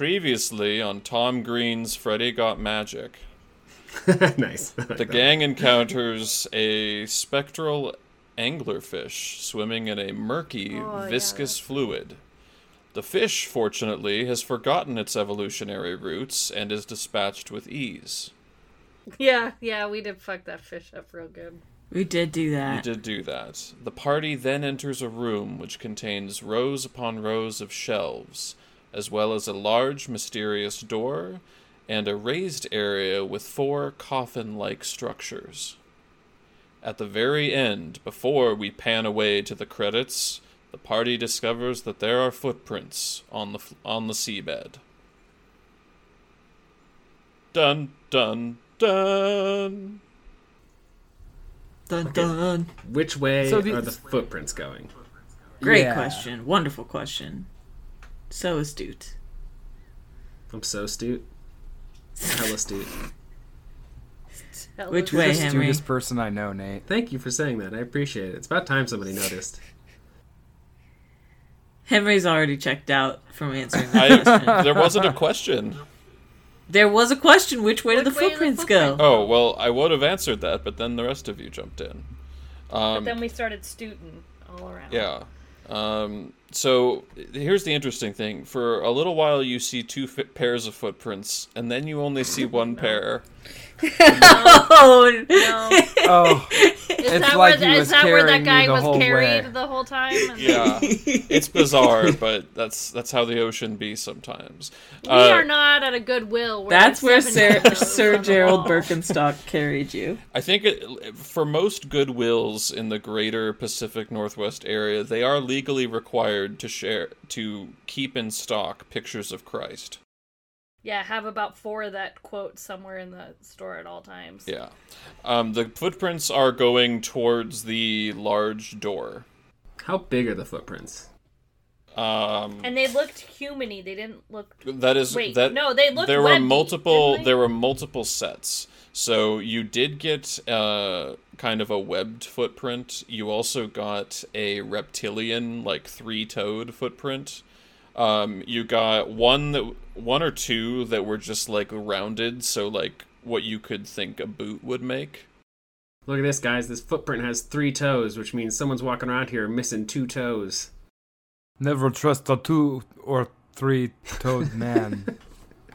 Previously on Tom Green's Freddy Got Magic, nice. the gang encounters a spectral anglerfish swimming in a murky, Oh, yeah, viscous fluid. The fish, fortunately, has forgotten its evolutionary roots and is dispatched with ease. Yeah, yeah, we did fuck that fish up real good. We did do that. We did do that. The party then enters a room which contains rows upon rows of shelves, as well as a large mysterious door and a raised area with four coffin like structures. At the very end, before we pan away to the credits, the party discovers that there are footprints on the f- on the seabed. Dun dun dun. Dun dun. Which way So the- are the footprints going? Great Yeah. question. Wonderful question. So astute. I'm so astute. Hella astute. Hell, Which it's- way, the Henry? astutest person I know, Nate. Thank you for saying that. I appreciate it. It's about time somebody noticed. Henry's already checked out from answering that I, question. there wasn't a question. There was a question. Which way do the way did the footprints footprint- go? Oh, well, I would have answered that, but then the rest of you jumped in. But Um, then we started stooting all around. yeah. Um, so here's the interesting thing. For a little while, you see two pairs of footprints, and then you only see one pair. Oh, No. Oh, Is It's that like where, the- is that where that guy was carried way. the whole time? Yeah, it's bizarre, but that's that's how the ocean be sometimes. We Uh, are not at a Goodwill. We're That's like where Sir, Sir Gerald. Birkenstock carried you. I think it, for most Goodwills in the greater Pacific Northwest area, they are legally required to share to keep in stock pictures of Christ. Yeah, have about four of that quote somewhere in the store at all times. Yeah. Um, the footprints are going towards the large door. How big are the footprints? Um, And they looked humany. They didn't look. that is Wait, that. no, they looked There were webby, multiple. they? There were multiple sets. So you did get uh, kind of a webbed footprint. You also got a reptilian, like three-toed footprint. Um, you got one that one or two that were just like rounded, so like what you could think a boot would make. Look at this, guys. This footprint has three toes, which means someone's walking around here missing two toes. never trust a two or three toed man.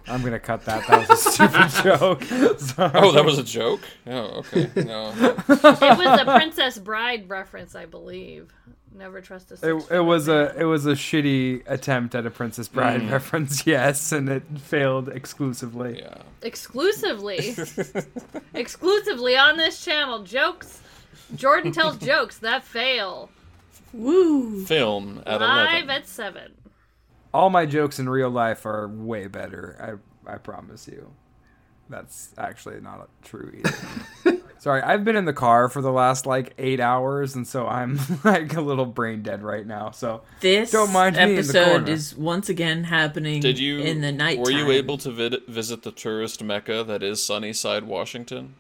I'm gonna cut that. That was a stupid joke. Sorry. Oh, that was a joke. Oh, okay. No. It was a Princess Bride reference, I believe. Never trust a. It, it was a it was a shitty attempt at a Princess Bride Mm. reference, yes, and it failed exclusively. Yeah. exclusively, exclusively on this channel. Jokes. Jordan tells jokes that fail. Woo! Film at Live eleven. at seven. All my jokes in real life are way better. I I promise you. That's actually not true either. Sorry, I've been in the car for the last like eight hours, and so I'm like a little brain dead right now. So This Don't mind me in the episode corner. is once again happening Did you? in the night. Were you able to vid- visit the tourist mecca that is Sunnyside, Washington?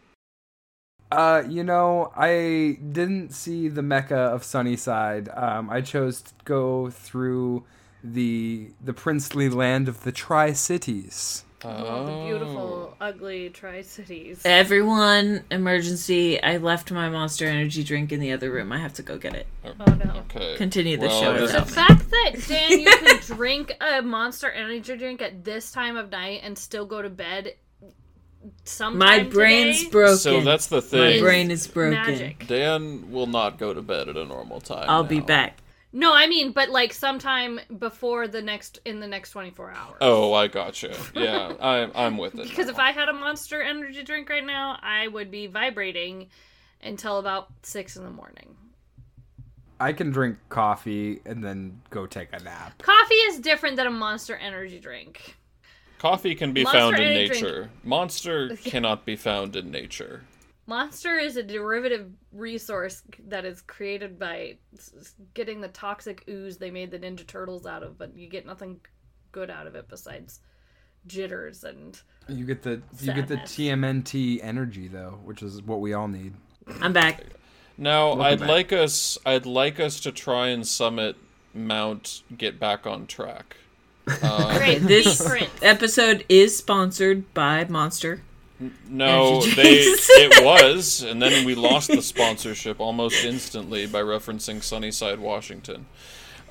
Uh, you know, I didn't see the mecca of Sunnyside. Um, I chose to go through the the princely land of the Tri Cities. Oh, the beautiful, oh. ugly Tri Cities. Everyone, emergency! I left my Monster Energy drink in the other room. I have to go get it. Oh, oh no. Okay. Continue the Well, show if- The without me. fact that Dan, you can drink a Monster Energy drink at this time of night and still go to bed. Sometime My brain's today broken. So that's the thing. My brain is broken. Magic. Dan will not go to bed at a normal time. I'll be back. No, I mean, but like sometime before the next in the next twenty four hours. Oh, I gotcha. Yeah, I'm I'm with it. Because now. if I had a Monster Energy drink right now, I would be vibrating until about six in the morning. I can drink coffee and then go take a nap. Coffee is different than a Monster Energy drink. coffee can be Monster found in Energy drink- nature. Monster cannot be found in nature. Monster is a derivative resource that is created by s- s- getting the toxic ooze they made the Ninja Turtles out of, but you get nothing good out of it besides jitters and You get the you get the TMNT energy though, which is what we all need. I'm back. Now, Welcome I'd back. like us I'd like us to try and summit Mount get back on track. Uh, Great. This episode is sponsored by Monster. No, they it was, and then we lost the sponsorship almost instantly by referencing Sunnyside, Washington.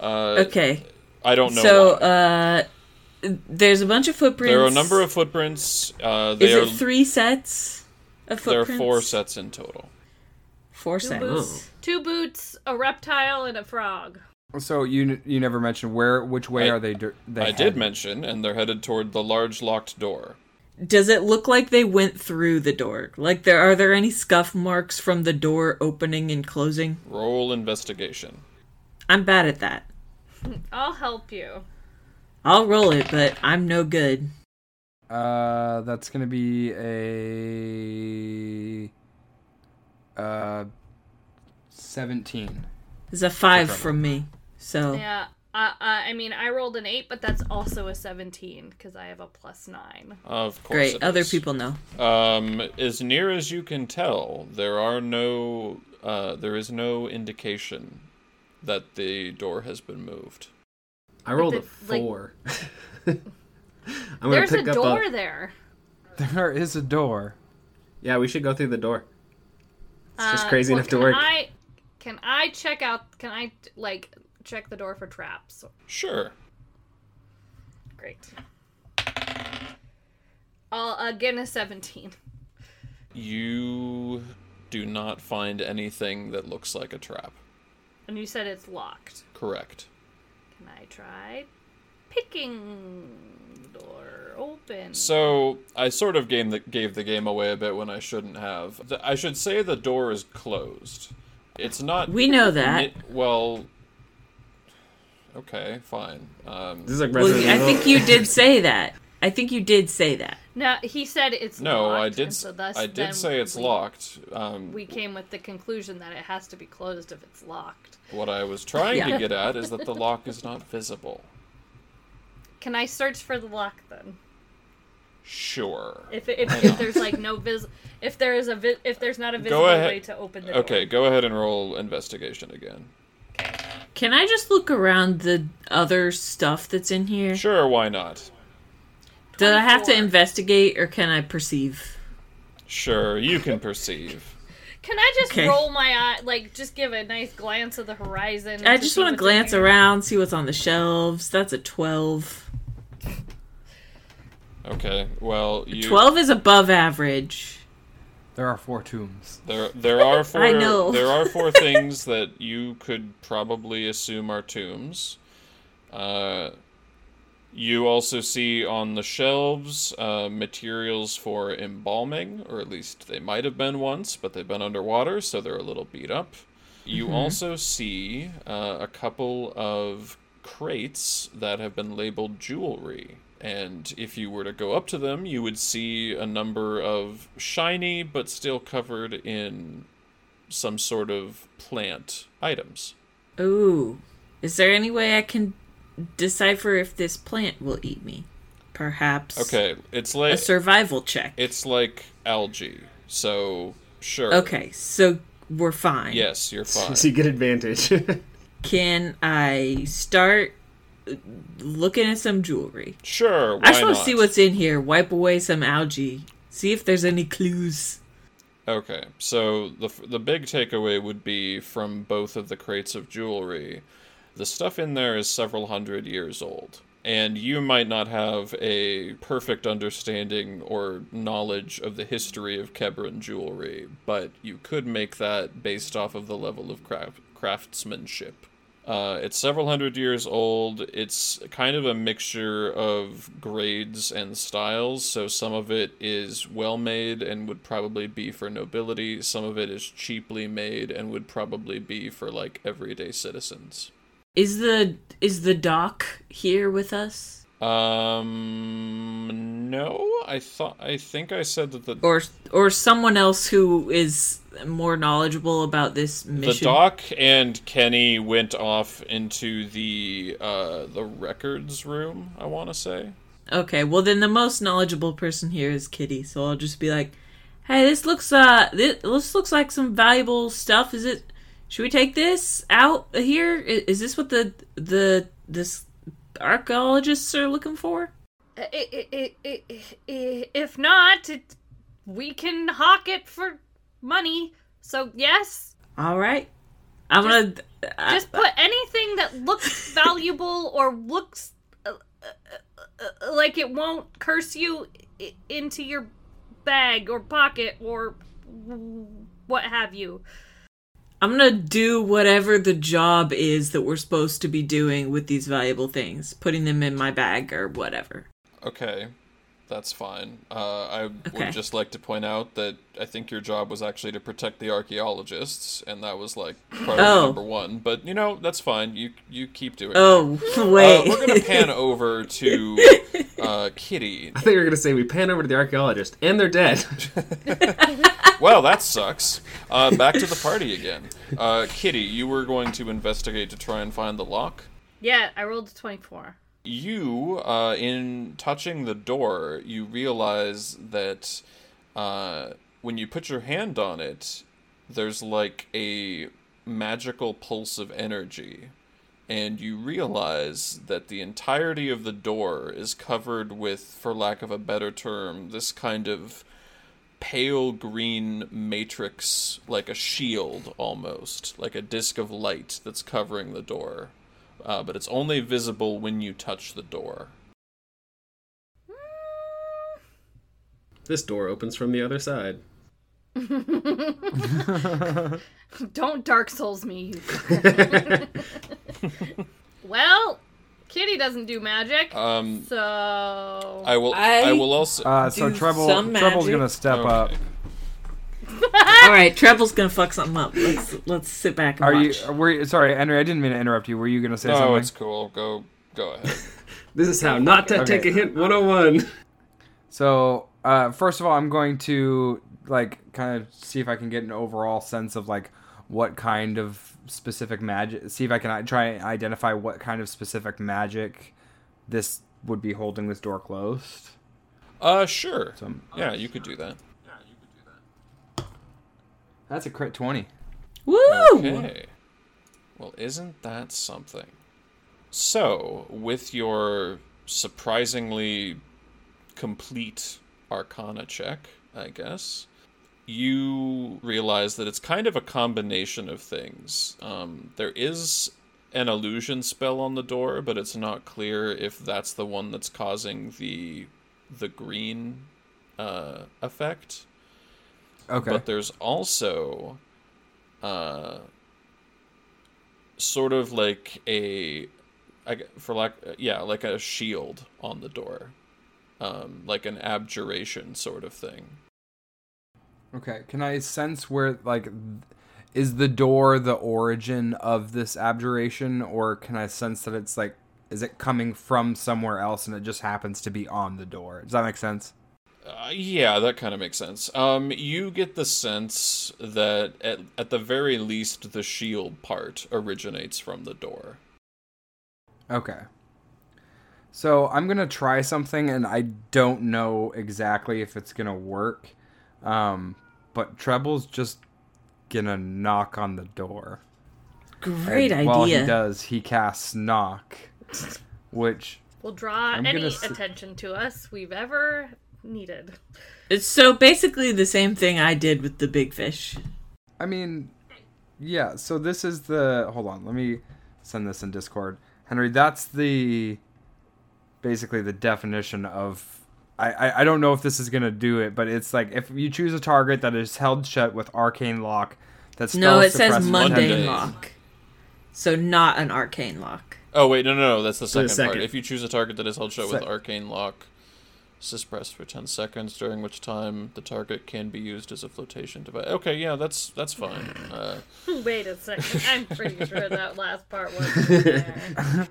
Uh, Okay, I don't know. so why. uh, there's a bunch of footprints. there are a number of footprints. Uh, they Is are it three sets of footprints? there are four sets in total. Four Two sets. boots, two boots, a reptile, and a frog. So you you never mentioned where which way I- are they? they I did mention, and they're headed toward the large locked door. Does it look like they went through the door? Like there are there any scuff marks from the door opening and closing? Roll investigation. I'm bad at that. I'll help you. I'll roll it, but I'm no good. Uh, that's gonna be a uh seventeen. It's a five from me. So Yeah. Uh, uh, I mean, I rolled an eight, but that's also a seventeen because I have a plus nine. Of course, great. it Other is. people know. Um, as near as you can tell, there are no. Uh, there is no indication that the door has been moved. I rolled a the- like- four. I'm gonna There's a pick up door a. there. There is a door. Yeah, we should go through the door. It's just Uh, crazy well, enough to can work. I, can I check out? Can I like check the door for traps? Sure. Great. I'll again a seventeen. You do not find anything that looks like a trap. And you said it's locked. Correct. Can I try picking the door open? So I sort of game the, gave the game away a bit when I shouldn't have. The- I should say the door is closed. It's not. We know that. ni- well. Okay, fine. Um, This is like Well, I think you did say that. I think you did say that. no, he said it's no, locked. I did. So thus, I did say it's we, locked. Um, We came with the conclusion that it has to be closed if it's locked. what I was trying Yeah. to get at is that the lock is not visible. Can I search for the lock then? Sure. If if, if there's like no vis, if there is a vi- if there's not a visible way to open the door. Okay, go ahead and roll investigation again. Can I just look around the other stuff that's in here? Sure, why not? Do I have to investigate or can I perceive? Sure, you can perceive. Can I just Okay. roll my eye, like just give a nice glance of the horizon? I just want to glance around, see what's on the shelves. That's a 12. Okay, well, you 12 is above average. There are four tombs. There, there are four. I know. There are four things that you could probably assume are tombs. Uh, you also see on the shelves uh, materials for embalming, or at least they might have been once, but they've been underwater, so they're a little beat up. You also see uh, a couple of crates that have been labeled jewelry. And if you were to go up to them, you would see a number of shiny but still covered in some sort of plant items. Ooh. Is there any way I can decipher if this plant will eat me? Perhaps Okay, it's like a survival check. it's like algae. So sure. Okay, so we're fine. Yes, you're fine. so you get advantage. Can I start looking at some jewelry? Sure. Why I just want to see what's in here. Wipe away some algae. See if there's any clues. Okay, so the the big takeaway would be from both of the crates of jewelry, the stuff in there is several hundred years old, and you might not have a perfect understanding or knowledge of the history of Kebran jewelry, but you could make that based off of the level of craft- craftsmanship. Uh, it's several hundred years old. It's kind of a mixture of grades and styles. So some of it is well made and would probably be for nobility. Some of it is cheaply made and would probably be for like everyday citizens. Is the is the doc here with us? Um, no, I thought I think I said that the Or or someone else who is more knowledgeable about this the doc and Kenny went off into the uh the records room. I want to say. Okay, well then the most knowledgeable person here is Kitty, so I'll just be like, "Hey, this looks uh this, this looks like some valuable stuff. Is it should we take this out here? Is, Is this what the the this archaeologists are looking for? If not, it, we can hawk it for money. So yes, All right. I'm gonna. uh, just put anything that looks valuable or looks uh, uh, like it won't curse you into your bag or pocket or what have you. I'm gonna do whatever the job is that we're supposed to be doing with these valuable things, putting them in my bag or whatever. Okay, that's fine. Uh, I Okay. would just like to point out that I think your job was actually to protect the archaeologists, and that was like priority Oh. number one. But you know that's fine. You you keep doing. Oh, Uh, wait. we're gonna pan over to uh, Kitty. I think you were gonna say we pan over to the archaeologist, and they're dead. Well, that sucks. Uh, back to the party again. Uh, Kitty, you were going to investigate to try and find the lock. Yeah, I rolled a 24. You, uh, in touching the door, you realize that uh, when you put your hand on it, there's like a magical pulse of energy. And you realize that the entirety of the door is covered with, for lack of a better term, this kind of pale green matrix, like a shield almost, like a disk of light that's covering the door. Uh, but it's only visible when you touch the door. this door opens from the other side. Don't Dark Souls me, you. well, Kitty doesn't do magic, Um, so I will. I, I- will also. Uh, so Do Treble, some Treble's gonna step up. All right, Treble's gonna fuck something up. Let's let's sit back and Are you? Were you, sorry, Henry? I didn't mean to interrupt you. Were you gonna say No, something? it's cool. Go. Go ahead. This is how not to Okay. take a hint 101. So, uh, first of all, I'm going to like kind of see if I can get an overall sense of like what kind of specific magic. See if I can try and identify what kind of specific magic this would be holding this door closed. Uh, sure. So yeah, you sure. could do that. Yeah, you could do that. that's a crit twenty. Woo! Okay. Well, isn't that something? So, with your surprisingly complete arcana check, I guess, you realize that it's kind of a combination of things. Um, there is an illusion spell on the door, but it's not clear if that's the one that's causing the the green uh, effect. Okay. But there's also uh sort of like a I, for lack yeah, like a shield on the door. Um like an abjuration sort of thing. Okay, can I sense where like is the door the origin of this abjuration or can I sense that it's like is it coming from somewhere else and it just happens to be on the door? Does that make sense? Uh, yeah, that kind of makes sense. Um, you get the sense that at at the very least, the shield part originates from the door. Okay. So I'm gonna try something, and I don't know exactly if it's gonna work. Um, but Treble's just gonna knock on the door. Great And While he does, he casts knock, which we'll draw I'm any s- attention to us we've ever needed. It's so basically the same thing I did with the big fish. I mean, yeah. So this is the. Hold on. Let me send this in Discord, Henry. That's the basically the definition of. I, I, I don't know if this is gonna do it, but it's like if you choose a target that is held shut with arcane lock, that's No, it says suppresses mundane Mundane. lock. So not an arcane lock. Oh wait, no, no, no. That's the second, second. part. If you choose a target that is held shut with arcane lock, suppressed for ten seconds, during which time the target can be used as a flotation device. Okay, yeah, that's that's fine. Uh, Wait a second. I'm pretty sure that last part wasn't there.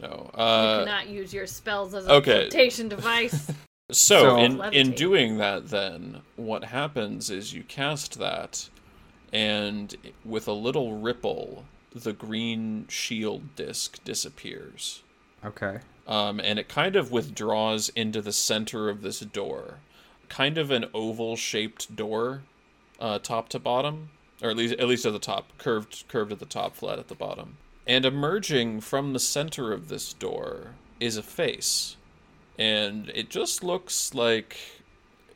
No. You Uh, cannot use your spells as a okay. flotation device. So, So- in in doing that, then what happens is you cast that, and with a little ripple, the green shield disc disappears. Okay. um, and it kind of withdraws into the center of this door, kind of an oval-shaped door, uh, top to bottom, or at least at least at the top, curved curved at the top, flat at the bottom. And emerging from the center of this door is a face. And it just looks like.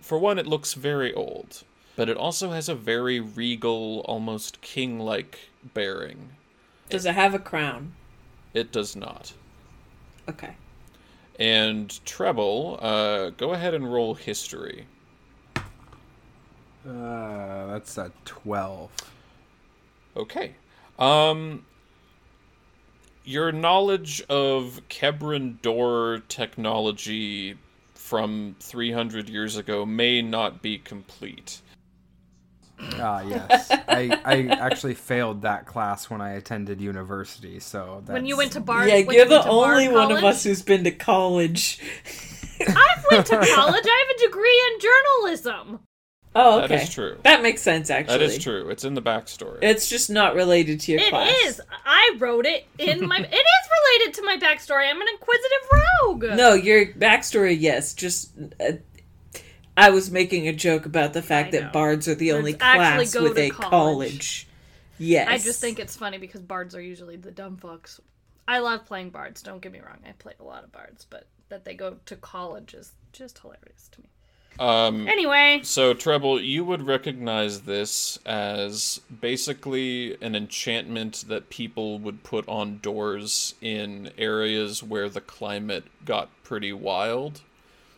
For one, it looks very old, but it also has a very regal, almost king like bearing. Does it have a crown? It does not. Okay. And Treble, uh, go ahead and roll history. Uh, that's a 12. Okay. Um your knowledge of Kebran door technology from 300 years ago may not be complete. Ah, yes. I, I actually failed that class when I attended university, so that's... When you went to bar... yeah, you're you the only Bard one of us who's been to college. I went to college. I have a degree in journalism. Oh, okay. is true. That makes sense, actually. That is true. It's in the backstory. It's just not related to your It class. is. I wrote it in my. it is related to my backstory. I'm an inquisitive rogue. No, your backstory, yes. Just, uh, I was making a joke about the fact that bards are the Let's only actually class with a college. college. Yes. I just think it's funny because bards are usually the dumb fucks. I love playing bards. Don't get me wrong. I played a lot of bards, but that they go to college is just hilarious to me. Um Anyway, So, Treble, you would recognize this as basically an enchantment that people would put on doors in areas where the climate got pretty wild.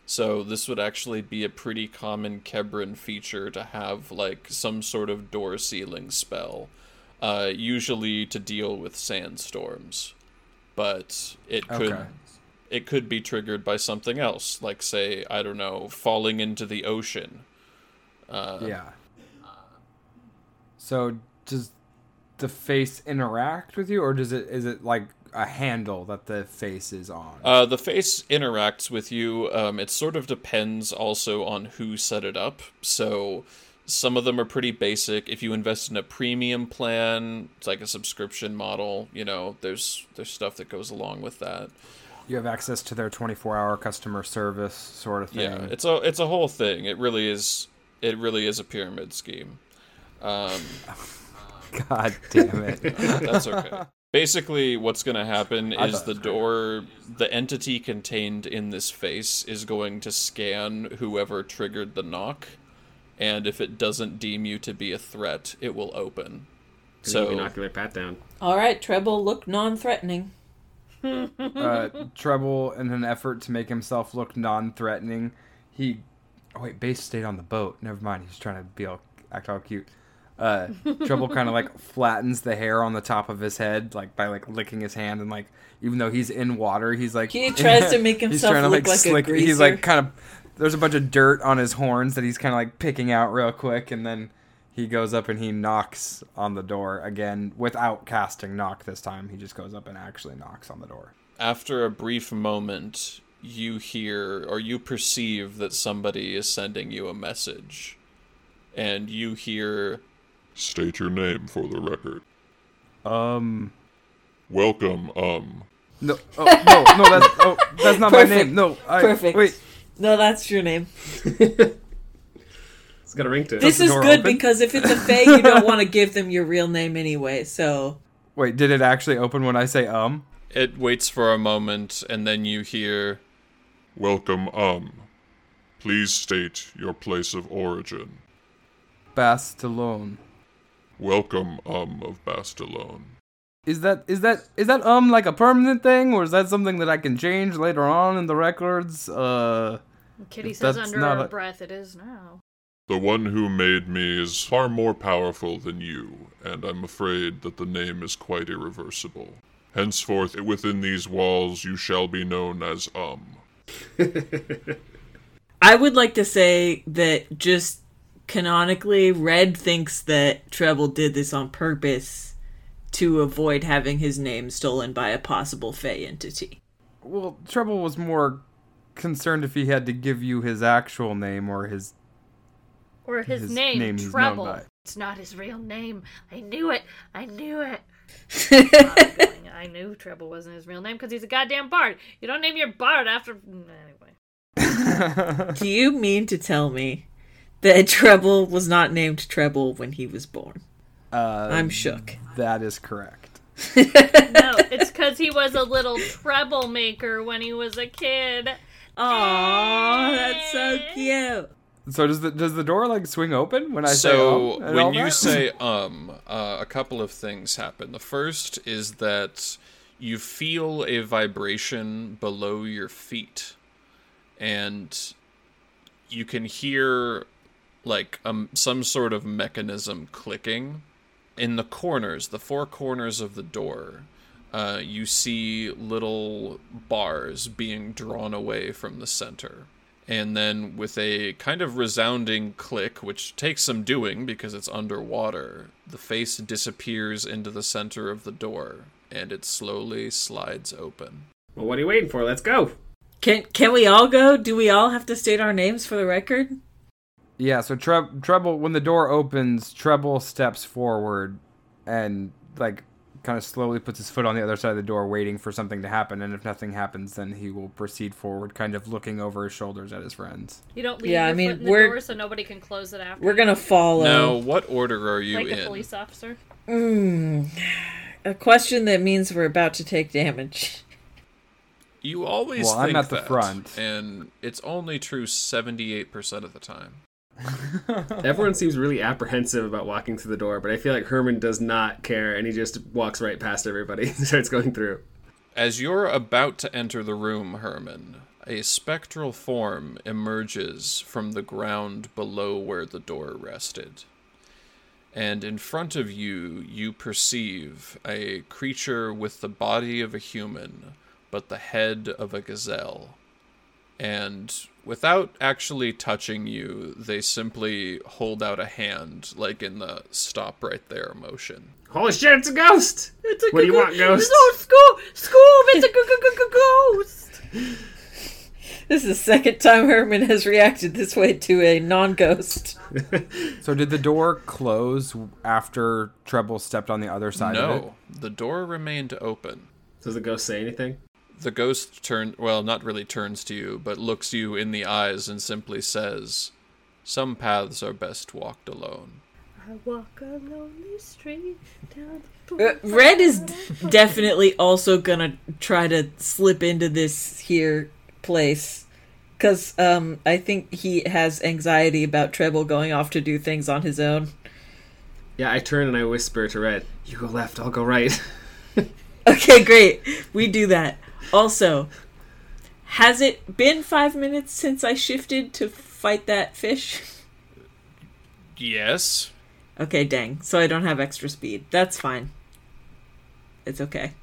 So, this would actually be a pretty common Kebran feature to have, like, some sort of door sealing spell, uh, usually to deal with sandstorms. But it could Okay. It could be triggered by something else, like say, I don't know, falling into the ocean. Uh, Yeah. So does the face interact with you, or does it is it like a handle that the face is on? Uh, the face interacts with you. Um, it sort of depends also on who set it up. So some of them are pretty basic. If you invest in a premium plan, it's like a subscription model. You know, there's there's stuff that goes along with that. You have access to their twenty four hour customer service sort of thing. Yeah, it's a it's a whole thing. It really is. It really is a pyramid scheme. Um, God damn it. That's okay. Basically, what's going to happen is the door, the entity contained in this face is going to scan whoever triggered the knock, and if it doesn't deem you to be a threat, it will open. So So, binocular pat down. All right, Treble, look non-threatening. Uh, Treble, in an effort to make himself look non-threatening, he. Oh wait, Bass stayed on the boat. Never mind. He's trying to be all act all cute. Uh, Treble kind of like flattens the hair on the top of his head, like by like licking his hand, and like even though he's in water, he's like He tries to make he's himself trying to look like like a slick. He's like kind of. There's a bunch of dirt on his horns that he's kind of like picking out real quick, and then he goes up and he knocks on the door again without casting knock this time. He just goes up and actually knocks on the door. after a brief moment, you hear or you perceive that somebody is sending you a message. And you hear, State your name for the record. Um. Welcome, um. No, oh, no, no, that's oh, that's not my name. No, I, Perfect. Wait, No, that's your name. It's got a ring to it. This is good open? because if it's a fae, you don't want to give them your real name anyway. So wait. Did it actually open when I say um? it waits for a moment, and then you hear, Welcome, um. Please state your place of origin. Bastalone. Welcome, um, of Bastalone. Is that is that is that um like a permanent thing, or is that something that I can change later on in the records? Uh, Kitty says under her a- breath, "It is now." The one who made me is far more powerful than you, and I'm afraid that the name is quite irreversible. Henceforth, within these walls, you shall be known as Um. I would like to say that just canonically, Red thinks that Treble did this on purpose to avoid having his name stolen by a possible Fey entity. well, Treble was more concerned if he had to give you his actual name or his. Or his, His name, name he's Treble. It's not his real name. I knew it. I knew it. I I knew Treble wasn't his real name because he's a goddamn bard. You don't name your bard after. Anyway. Do you mean to tell me that Treble was not named Treble when he was born? Uh, I'm shook. That is correct. No, it's because he was a little troublemaker when he was a kid. Aw, that's so cute. So does the does the door like swing open when I say so um when you that? say um uh, a couple of things happen. The first is that you feel a vibration below your feet. And you can hear like um some sort of mechanism clicking. In the corners the four corners of the door uh, you see little bars being drawn away from the center and then with a kind of resounding click, which takes some doing because it's underwater, the face disappears into the center of the door, and it slowly slides open. Well, what are you waiting for? Let's go. Can can we all go? Do we all have to state our names for the record? Yeah, so Treb- Treble, when the door opens, Treble steps forward and like kind of slowly puts his foot on the other side of the door, waiting for something to happen. And if nothing happens, then he will proceed forward, kind of looking over his shoulders at his friends. You don't leave Yeah, I mean, foot in the we're- door so nobody can close it after. We're you. gonna follow. Now, what order are you like a police officer. Mm, a question that means we're about to take damage. You always Well, I'm think at the that, front. and it's only true 78% of the time. Everyone seems really apprehensive about walking through the door, but I feel like Herman does not care, and he just walks right past everybody and starts going through. As you're about to enter the room, Herman, a spectral form emerges from the ground below where the door rested. And in front of you, you perceive a creature with the body of a human, but the head of a gazelle. And without actually touching you, they simply hold out a hand, like in the stop right there motion. Holy shit, it's a ghost! It's a What do you want, ghost? No, Scoob! Scoob! It's a ghost! This is the second time Herman has reacted this way to a non-ghost. So did the door close after Treble stepped on the other side of it? No, the door remained open. Does the ghost say anything? The ghost turn well, not really turns to you, but looks you in the eyes and simply says, "Some paths are best walked alone." I walk a lonely street down the Uh, Red is d- definitely also gonna try to slip into this here place. Cause um, I think he has anxiety about Treble going off to do things on his own. Yeah, I turn and I whisper to Red, You go left, I'll go right. Okay, great. We do that. Also, has it been five minutes since I shifted to fight that fish? Yes. Okay, dang. So I don't have extra speed. That's fine. It's okay.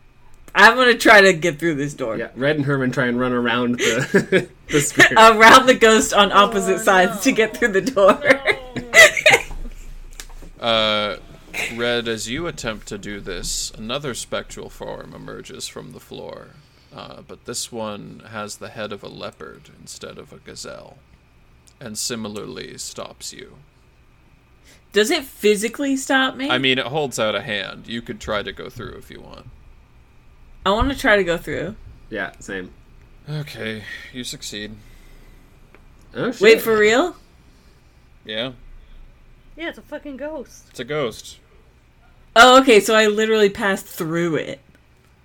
I'm gonna try to get through this door. yeah, Red and Herman try and run around the, the spirit. Around the ghost on opposite Oh, sides to get through the door. Uh, Red, as you attempt to do this, another spectral form emerges from the floor, uh, but this one has the head of a leopard instead of a gazelle, and similarly stops you. Does it physically stop me? I mean, it holds out a hand. You could try to go through if you want. I want to try to go through. yeah, same. Okay, you succeed. Oh, shit. Wait, for real? Yeah, Yeah, it's a fucking ghost. it's a ghost. Oh, okay. So I literally passed through it.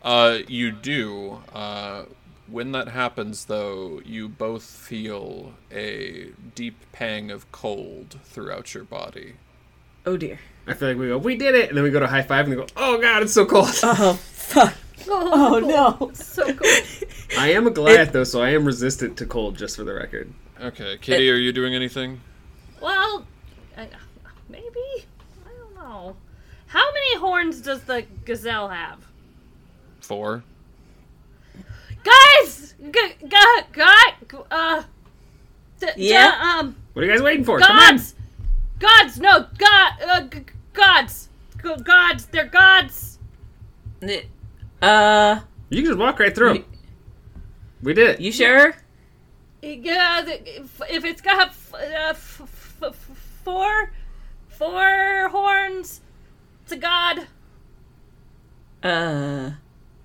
Uh, you do. Uh, when that happens, though, you both feel a deep pang of cold throughout your body. Oh dear. I feel like we go, We did it! And then we go to high five and they go, Oh god, it's so cold. Oh fuck. Oh no. So cool. I am a Goliath, though, so I am resistant to cold, just for the record. Okay, Kitty, are you doing anything? Well, I, maybe. I don't know. How many horns does the gazelle have? Four. Guys, g- g- g- uh, d- d- Yeah? um, What are you guys waiting for? Come on! gods, gods, no, god, uh, g- gods, G- gods, they're gods. Uh, You can just walk right through 'em. We did it. you sure? Yeah, if, if it's got f- uh, f- f- f- four, four horns, it's a god. Uh,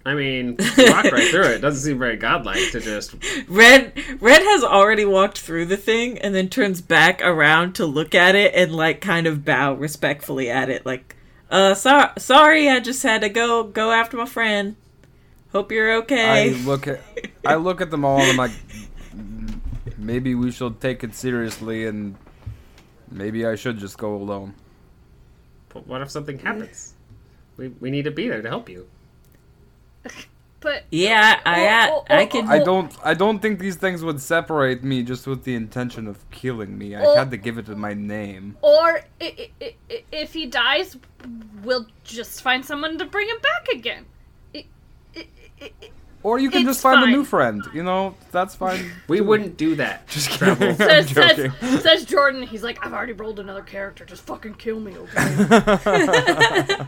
I mean, you walk right through it. Doesn't seem very godlike to just. Red Red has already walked through the thing and then turns back around to look at it and like kind of bow respectfully at it like Uh, so- sorry, I just had to go go after my friend. Hope you're okay." I look at I look at them all and I'm like, "Mm, maybe we should take it seriously and maybe I should just go alone. But what if something happens? We, we need to be there to help you. But yeah, I Oh, oh, I oh, can. I don't I don't think these things would separate me just with the intention of killing me. I Oh. had to give it my name. or i- i- i- if he dies, we'll just find someone to bring him back again. I- I- I- I- Or you can It's just find fine. a new friend. You know, that's fine. We wouldn't do that. Just Travel. kidding. Says, says, says Jordan. He's like, I've already rolled another character. Just fucking kill me, okay?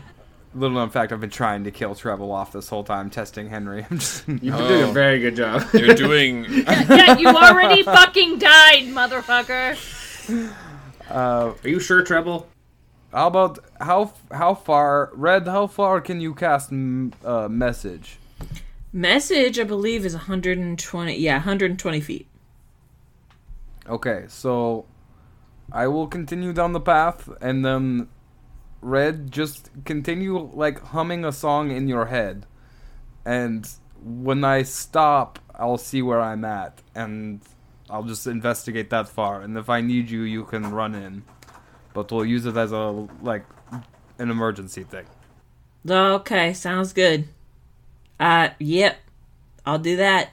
Little known fact, I've been trying to kill Treble off this whole time, testing Henry. I'm just You've been Oh. doing a very good job. You're doing. yeah, you already fucking died, motherfucker. uh, Are you sure, Treble? how about how how far Red? How far can you cast m- uh, message? Message, I believe, is 120. Yeah, 120 feet. Okay, so I will continue down the path, and then Red, just continue like humming a song in your head, and when I stop, I'll see where I'm at, and I'll just investigate that far. And if I need you, you can run in, but we'll use it as a like an emergency thing. Okay, sounds good. Uh, yep, I'll do that.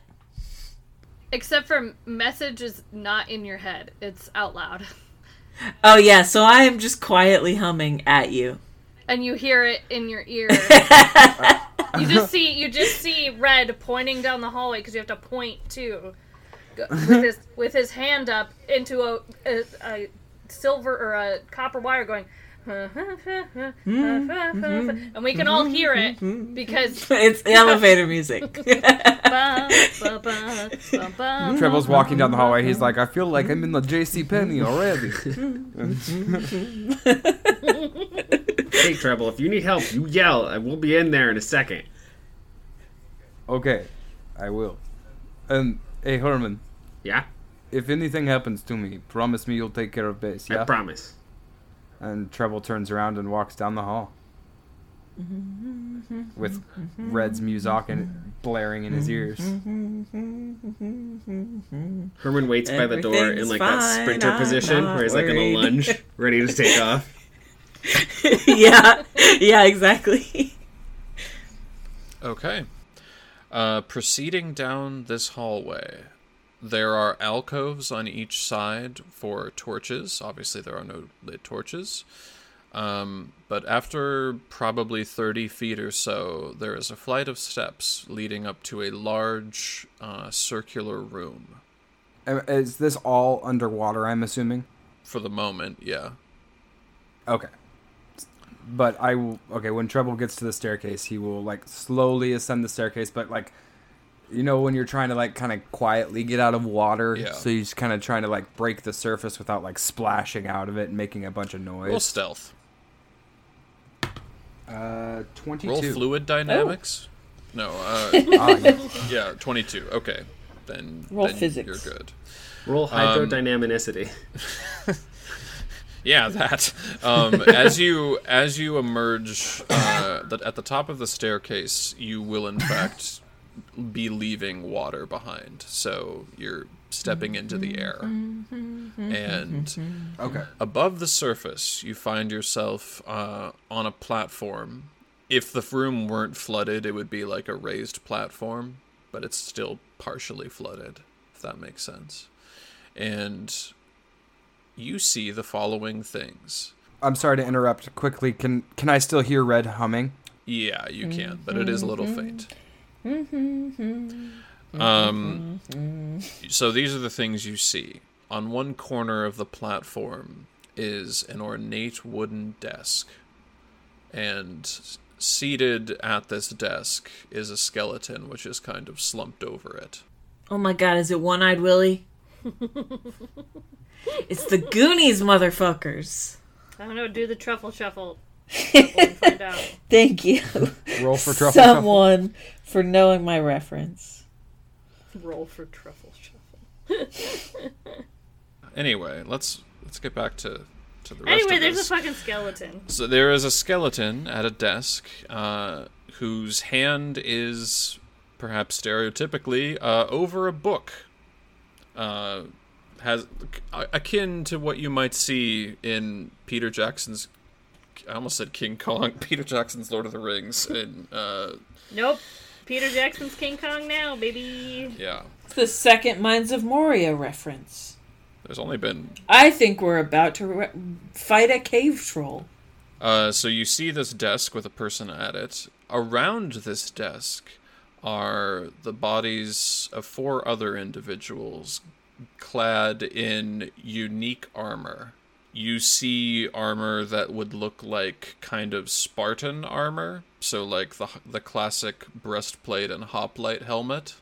Except for message is not in your head; it's out loud, Oh yeah, so I am just quietly humming at you. and you hear it in your ear. you just see you just see Red pointing down the hallway because you have to point too, with his with his hand up into a, a, a silver or a copper wire going. And we can all hear it because It's elevator music. Treble's walking down the hallway. He's like, I feel like I'm in the J.C. Penney already. Hey, Treble, if you need help, you yell, and we'll be in there in a second. okay, I will. And hey, Herman. Yeah? if anything happens to me, promise me you'll take care of Bass, I promise. And Treble turns around and walks down the hall. With Red's music and blaring in his ears. Herman waits by the door in Everything's like that sprinter I'm position not where he's like in a lunge, ready to take off. yeah, yeah, exactly. Okay. Uh, proceeding down this hallway, there are alcoves on each side for torches. Obviously, there are no lit torches. Um, but after probably 30 feet or so, there is a flight of steps leading up to a large uh, circular room. Is this all underwater, I'm assuming? For the moment, yeah. Okay. But I will. Okay, when Treble gets to the staircase, he will, like, slowly ascend the staircase, but, like, you know, when you're trying to, like, kind of quietly get out of water? Yeah. So you're just kind of trying to, like, break the surface without, like, splashing out of it and making a bunch of noise. Roll stealth. Uh, 22. Roll fluid dynamics. No, uh, Ah, yeah. yeah, 22. Okay. Then, Roll then physics. you're good. Roll hydrodynamicity. Yeah, that. Um, as you as you emerge uh, that at the top of the staircase, you will in fact be leaving water behind. So you're stepping into the air, and Okay. above the surface, you find yourself uh, on a platform. If the room weren't flooded, it would be like a raised platform, but it's still partially flooded. If that makes sense, and you see the following things. I'm sorry to interrupt quickly. Can can I still hear Red humming? Yeah, you can, but it is a little faint. Um, so these are the things you see. On one corner of the platform is an ornate wooden desk, and seated at this desk is a skeleton which is kind of slumped over it. Oh my god, is it One Eyed Willie? it's the Goonies, motherfuckers. I don't know. Do the truffle shuffle. Shuffle and find out. Thank you, Roll for truffle. shuffle. someone, for knowing my reference. Roll for truffle shuffle. Anyway, let's let's get back to to the rest Anyway, of there's this. a fucking skeleton. So there is a skeleton at a desk uh, whose hand is perhaps stereotypically uh, over a book. Uh, has akin to what you might see in Peter Jackson's. I almost said King Kong. Peter Jackson's Lord of the Rings. And uh, Nope. Peter Jackson's King Kong now, baby. yeah, It's the second Mines of Moria reference. there's only been I think we're about to re- fight a cave troll. Uh, so you see this desk with a person at it. Around this desk are the bodies of four other individuals clad in unique armor. You see armor that would look like kind of Spartan armor, so like the the classic breastplate and hoplite helmet.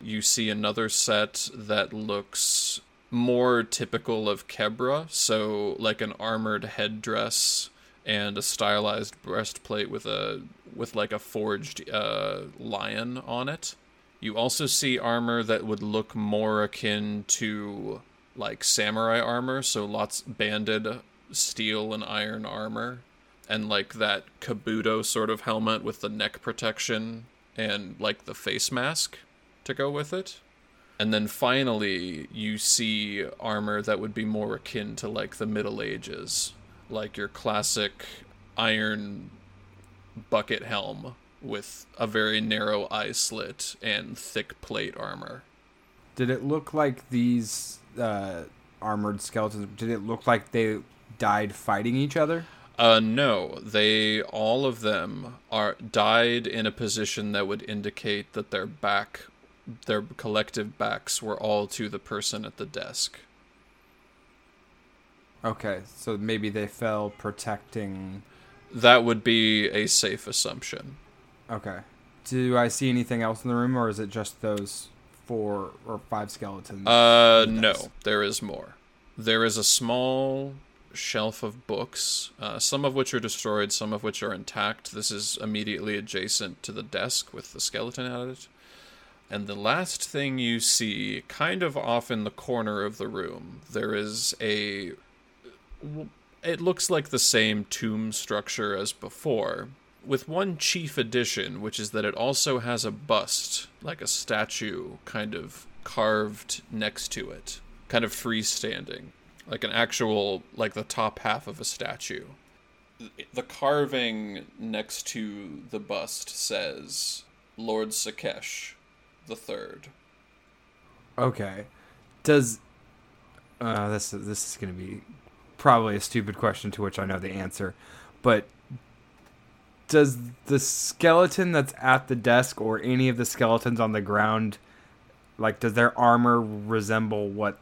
You see another set that looks more typical of Kebran, so like an armored headdress and a stylized breastplate with a with like a forged uh, lion on it. You also see armor that would look more akin to like samurai armor, so lots banded steel and iron armor, and like that kabuto sort of helmet with the neck protection and like the face mask to go with it. And then finally, you see armor that would be more akin to like the Middle Ages, like your classic iron bucket helm with a very narrow eye slit and thick plate armor. Did it look like these uh, armored skeletons? Did it look like they died fighting each other? Uh, no, they all of them are died in a position that would indicate that their back, their collective backs were all to the person at the desk. Okay, so maybe they fell protecting. That would be a safe assumption. Okay. Do I see anything else in the room, or is it just those four or five skeletons? Uh, no, there is more. There is a small shelf of books, uh, some of which are destroyed, some of which are intact. This is immediately adjacent to the desk with the skeleton at it. And the last thing you see, kind of off in the corner of the room, there is a. It looks like the same tomb structure as before, with one chief addition, which is that it also has a bust, like a statue, kind of carved next to it, kind of freestanding, like an actual, like the top half of a statue. The carving next to the bust says Lord Sakesh the Third. Okay. Does uh, this this is going to be probably a stupid question to which I know the answer, but does the skeleton that's at the desk or any of the skeletons on the ground like does their armor resemble what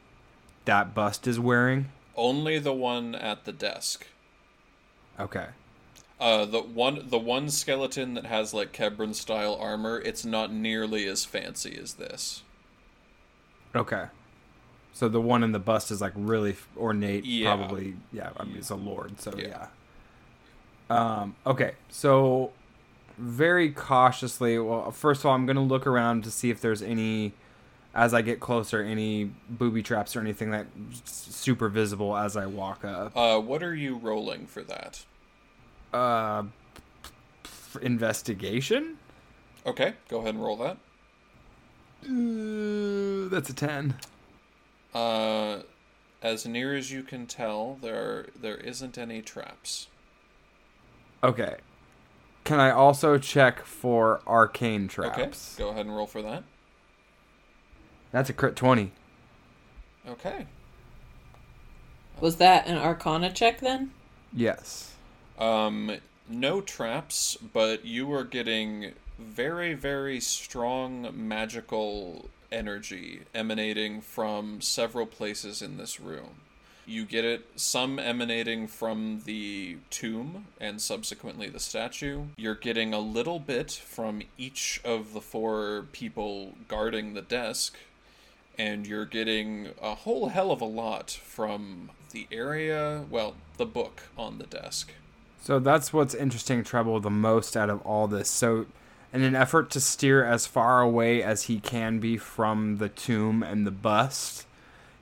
that bust is wearing? Only the one at the desk. Okay. Uh, the one the one skeleton that has like Kebran style armor, it's not nearly as fancy as this. Okay. So the one in the bust is like really ornate, Yeah. probably. Yeah, I mean it's a lord, so Yeah. yeah. Um. Okay. So very cautiously. Well, first of all, I'm gonna look around to see if there's any, as I get closer, any booby traps or anything that super visible as I walk up. Uh, what are you rolling for that? Uh, investigation. Okay, go ahead and roll that. Uh, that's a ten. Uh, as near as you can tell, there there isn't any traps. Okay. Can I also check for arcane traps? Okay, go ahead and roll for that. That's a crit twenty. Okay. Was that an Arcana check then? Yes. Um, no traps, but you are getting very, very strong magical energy emanating from several places in this room. You get it, some emanating from the tomb and subsequently the statue. You're getting a little bit from each of the four people guarding the desk, and you're getting a whole hell of a lot from the area, well, the book on the desk. So that's what's interesting Treble the most out of all this. So in an effort to steer as far away as he can be from the tomb and the bust,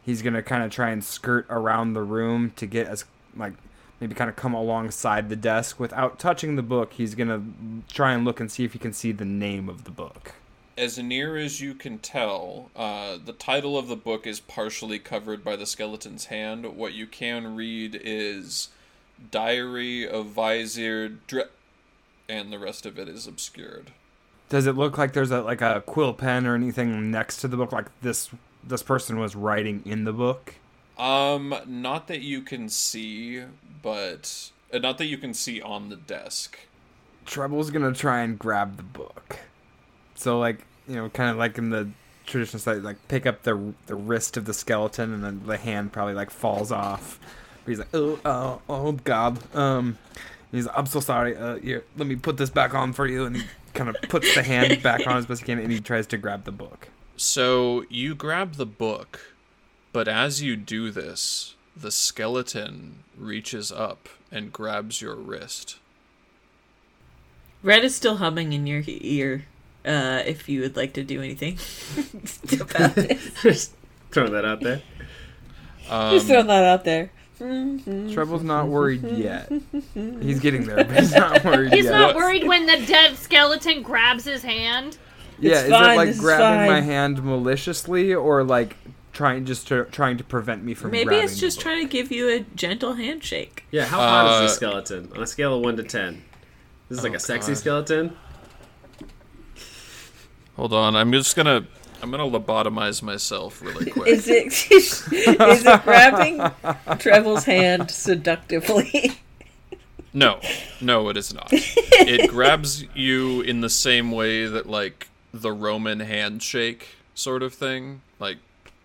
he's gonna kind of try and skirt around the room to get as like maybe kind of come alongside the desk without touching the book. He's gonna try and look and see if he can see the name of the book. As near as you can tell, uh, the title of the book is partially covered by the skeleton's hand. What you can read is Diary of Vizier Dre, and the rest of it is obscured. Does it look like there's a like a quill pen or anything next to the book, like this this person was writing in the book? Um, not that you can see, but uh, not that you can see on the desk. Treble's gonna try and grab the book. So like you know, kind of like in the traditional side, like pick up the the wrist of the skeleton, and then the hand probably like falls off. But he's like, oh, oh, oh God. Um, he's, like, I'm so sorry. Uh, here, let me put this back on for you, and he kind of puts the hand back on as best he can, and he tries to grab the book. So you grab the book, but as you do this, the skeleton reaches up and grabs your wrist. Red is still humming in your ear. Uh, if you would like to do anything about it, Just throwing that out there. just throw that out there. Treble's not worried yet. He's getting there, but he's not worried He's yet. not worried when the dead skeleton grabs his hand. Yeah, It's is fine, it like grabbing my hand maliciously, or like trying just to, trying to prevent me from? Maybe grabbing it's just trying to give you a gentle handshake. Yeah, how hot is Uh, this skeleton on a scale of one to ten? This is like Oh, a sexy God. skeleton. Hold on, I'm just gonna I'm gonna lobotomize myself really quick. Is it is it grabbing Treble's hand seductively? No, no, it is not. It grabs you in the same way that like the Roman handshake sort of thing, like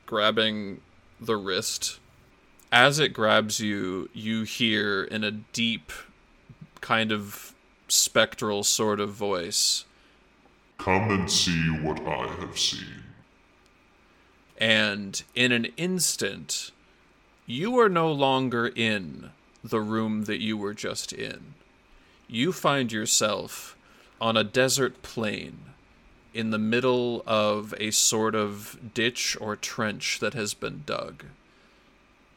grabbing the wrist. As it grabs you, you hear in a deep, kind of spectral sort of voice, Come and see what I have seen. and in an instant, you are no longer in the room that you were just in. You find yourself on a desert plain in the middle of a sort of ditch or trench that has been dug.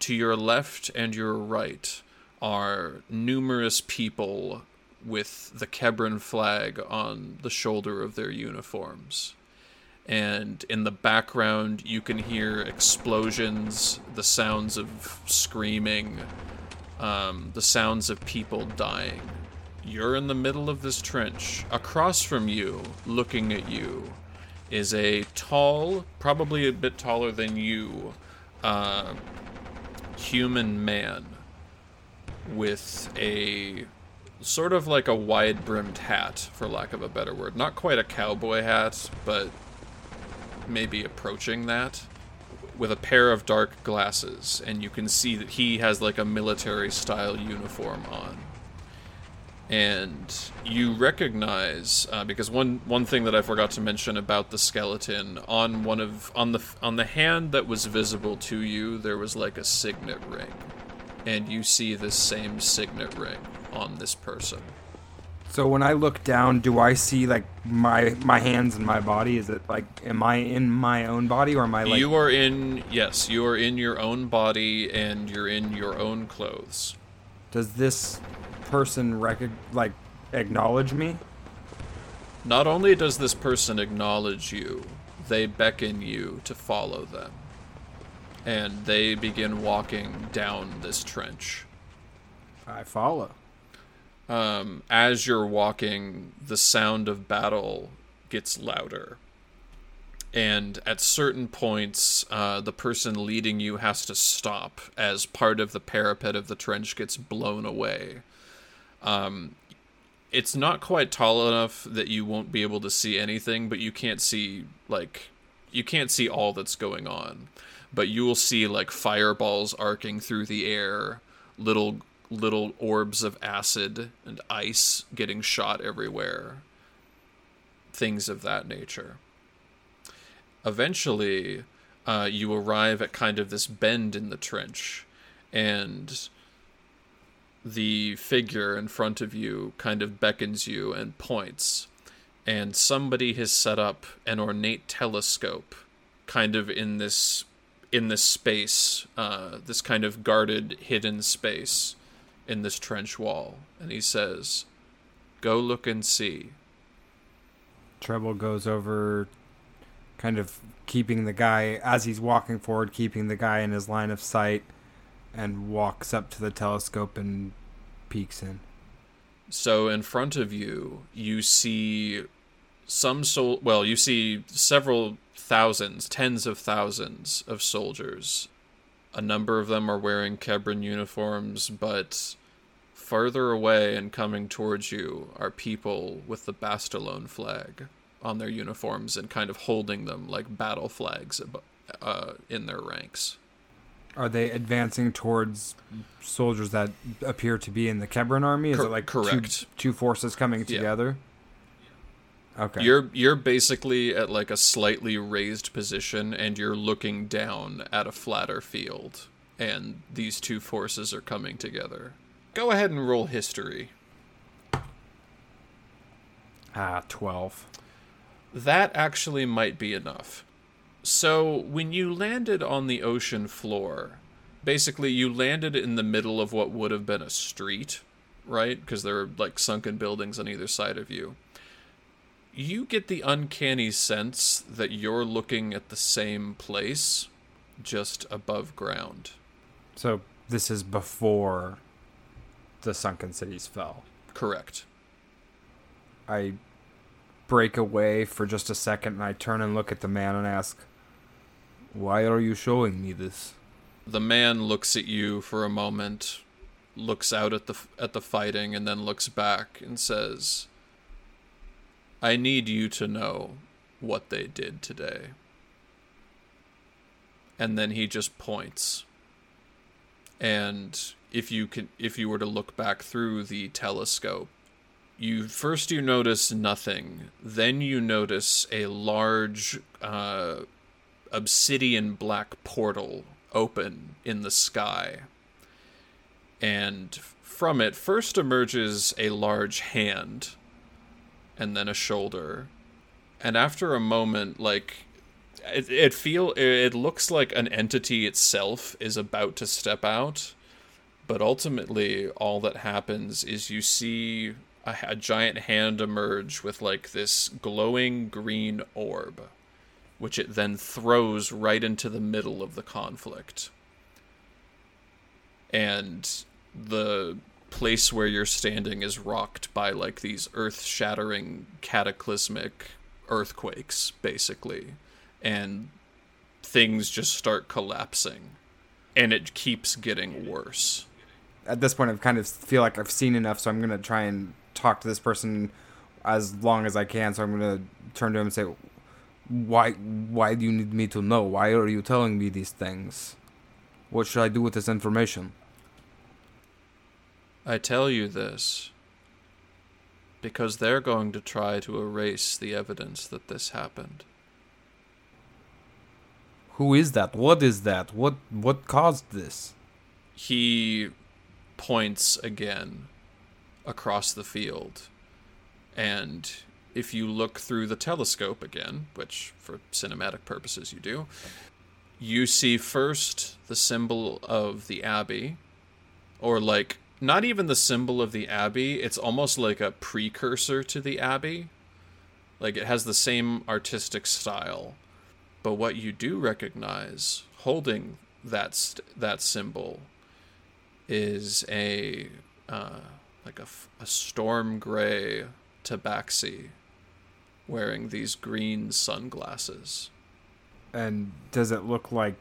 To your left and your right are numerous people with the Kebran flag on the shoulder of their uniforms and in the background you can hear explosions, the sounds of screaming, um, the sounds of people dying. You're in the middle of this trench. Across from you, looking at you, is a tall, probably a bit taller than you, uh, human man with a sort of like a wide brimmed hat, for lack of a better word. Not quite a cowboy hat, but maybe approaching that with a pair of dark glasses and you can see that he has like a military style uniform on and you recognize uh, because one one thing that I forgot to mention about the skeleton on one of on the on the hand that was visible to you there was like a signet ring. And you see this same signet ring on this person. So when I look down, do I see like my my hands and my body? Is it like am I in my own body or am I like you are in yes you are in your own body and you're in your own clothes. Does this person rec- like acknowledge me? Not only does this person acknowledge you, they beckon you to follow them. And they begin walking down this trench. I follow. Um, as you're walking, the sound of battle gets louder. And at certain points, uh, the person leading you has to stop as part of the parapet of the trench gets blown away. Um, it's not quite tall enough that you won't be able to see anything, but you can't see like you can't see all that's going on. But you will see like fireballs arcing through the air, little little orbs of acid and ice getting shot everywhere. Things of that nature. Eventually, uh, you arrive at kind of this bend in the trench, and the figure in front of you kind of beckons you and points, and somebody has set up an ornate telescope, kind of in this in this space, uh, this kind of guarded, hidden space in this trench wall, and he says, "Go look and see." Treble goes over, kind of keeping the guy as he's walking forward, keeping the guy in his line of sight, and walks up to the telescope and peeks in. So in front of you, you see some sol well, you see several thousands, tens of thousands of soldiers. A number of them are wearing Kebran uniforms, but farther away and coming towards you are people with the Bastalone flag on their uniforms and kind of holding them like battle flags uh, in their ranks. Are they advancing towards soldiers that appear to be in the Kebran army? Is Cor- it like correct. Two, two forces coming Yeah. together? Okay. You're you're basically at like a slightly raised position and you're looking down at a flatter field and these two forces are coming together. Go ahead and roll history. ah, 12. That actually might be enough. So, when you landed on the ocean floor, basically you landed in the middle of what would have been a street, right? Because there are like sunken buildings on either side of you. You get the uncanny sense that you're looking at the same place, just above ground. So this is before the sunken cities fell. Correct. I break away for just a second and I turn and look at the man and ask, Why are you showing me this? The man looks at you for a moment, looks out at the at the fighting, and then looks back and says, "I need you to know what they did today." And then he just points. And if you can, if you were to look back through the telescope, you first you notice nothing, then you notice a large uh, obsidian black portal open in the sky. And from it first emerges a large hand and then a shoulder. And after a moment like it, it feel it looks like an entity itself is about to step out, but ultimately all that happens is you see a, a giant hand emerge with like this glowing green orb which it then throws right into the middle of the conflict. And the place where you're standing is rocked by like these earth shattering cataclysmic earthquakes, basically. And things just start collapsing. And it keeps getting worse. At this point, I kind of feel like I've seen enough, so I'm going to try and talk to this person as long as I can. So I'm going to turn to him and say, why why do you need me to know? Why are you telling me these things? What should i do with this information? I tell you this because they're going to try to erase the evidence that this happened. who is that? What is that? What what caused this? He points again across the field. And if you look through the telescope again, which for cinematic purposes you do, you see first the symbol of the Abbey, or like not even the symbol of the Abbey, it's almost like a precursor to the Abbey. Like it has the same artistic style. But what you do recognize holding that st- that symbol is a uh, like a, a storm gray tabaxi wearing these green sunglasses. and does it look like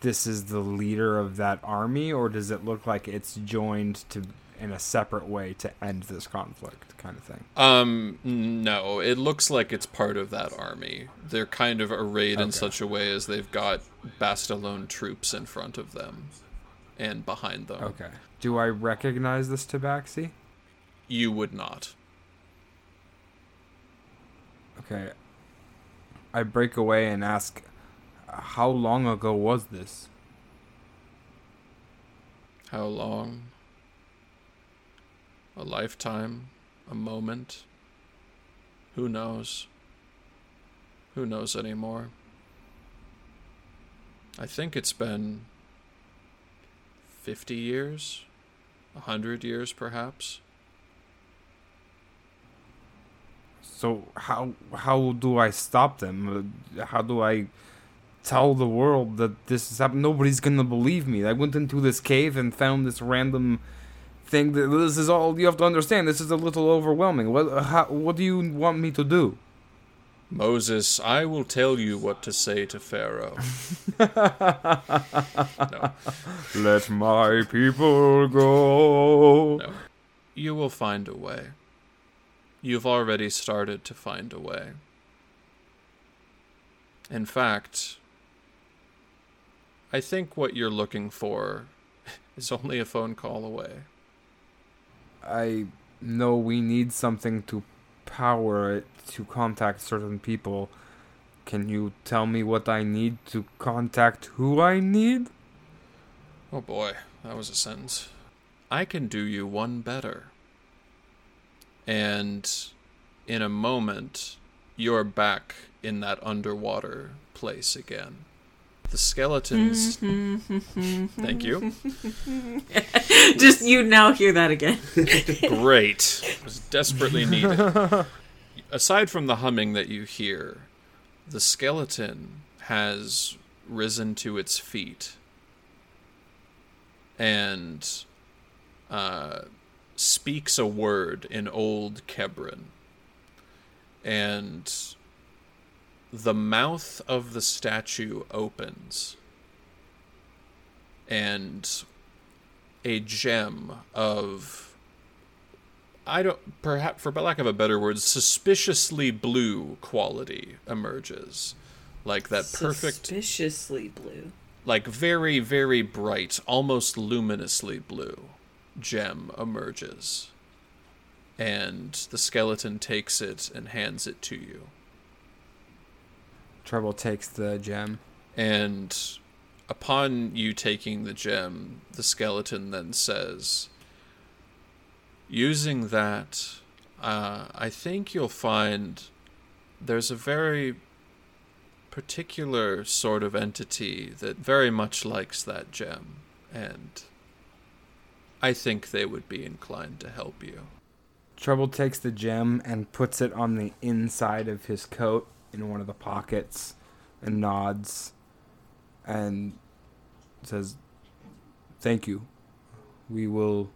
this is the leader of that army or does it look like it's joined to in a separate way to end this conflict kind of thing Um, no, it looks like it's part of that army. They're kind of arrayed in such a way as they've got Bastalone troops in front of them and behind them. okay do i recognize this tabaxi You would not. Okay i break away and ask how long ago was this How long? A lifetime? A moment? Who knows? Who knows anymore? I think it's been 50 years? A hundred years, perhaps. So how how do I stop them? How do I tell the world that this is happening? Nobody's gonna believe me. I went into this cave and found this random thing. That this is all you have to understand. This is a little overwhelming. What how, what do you want me to do? Moses, I will tell you what to say to Pharaoh. no, Let my people go. no. You will find a way. You've already started to find a way. In fact, I think what you're looking for is only a phone call away. I know we need something to power it to contact certain people. Can you tell me what I need to contact who I need? Oh boy, that was a sentence. I can do you one better. And in a moment, you're back in that underwater place again. The skeletons. Thank you. Just you now hear that again. Great. It was desperately needed. Aside from the humming that you hear, the skeleton has risen to its feet and uh, speaks a word in Old Kebran. And the mouth of the statue opens. And a gem of I don't perhaps for lack of a better word, suspiciously blue quality emerges. Like that perfect Suspiciously blue. like very, very bright, almost luminously blue gem emerges. And the skeleton takes it and hands it to you. Treble takes the gem. And upon you taking the gem, the skeleton then says, Using that, uh, I think you'll find there's a very particular sort of entity that very much likes that gem. And I think they would be inclined to help you. Treble takes the gem and puts it on the inside of his coat in one of the pockets and nods and says, Thank you. We will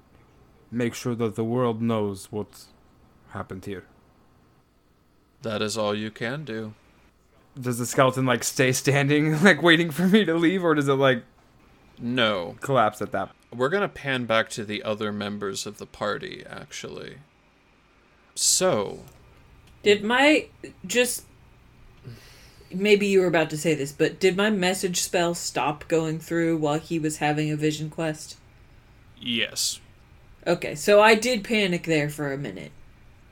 make sure that the world knows what happened here. That is all you can do. Does the skeleton like stay standing, like waiting for me to leave, or does it like No, collapse at that? We're going to pan back to the other members of the party, actually. So, Did my just maybe you were about to say this, but did my message spell stop going through while he was having a vision quest? yes. Okay, so I did panic there for a minute.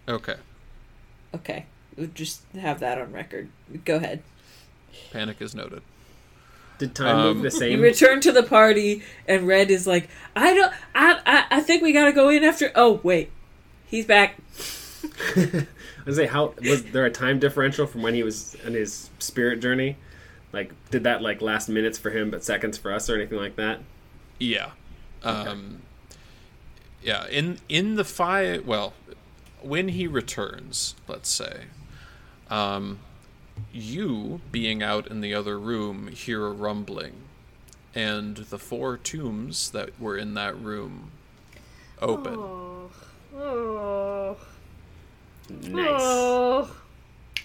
Okay. Okay, we'll just have that on record. Go ahead. Panic is noted. Did time Um, move the You same? return to the party, and Red is like, "I don't, I, I, I think we gotta go in after." Oh wait, he's back. I was say, how was there a time differential from when he was on his spirit journey? Like, did that like last minutes for him, but seconds for us, or anything like that? Yeah. Um Yeah, in in the five well, when he returns, let's say, um you being out in the other room hear a rumbling and the four tombs that were in that room open. Oh. Oh. Nice. Oh.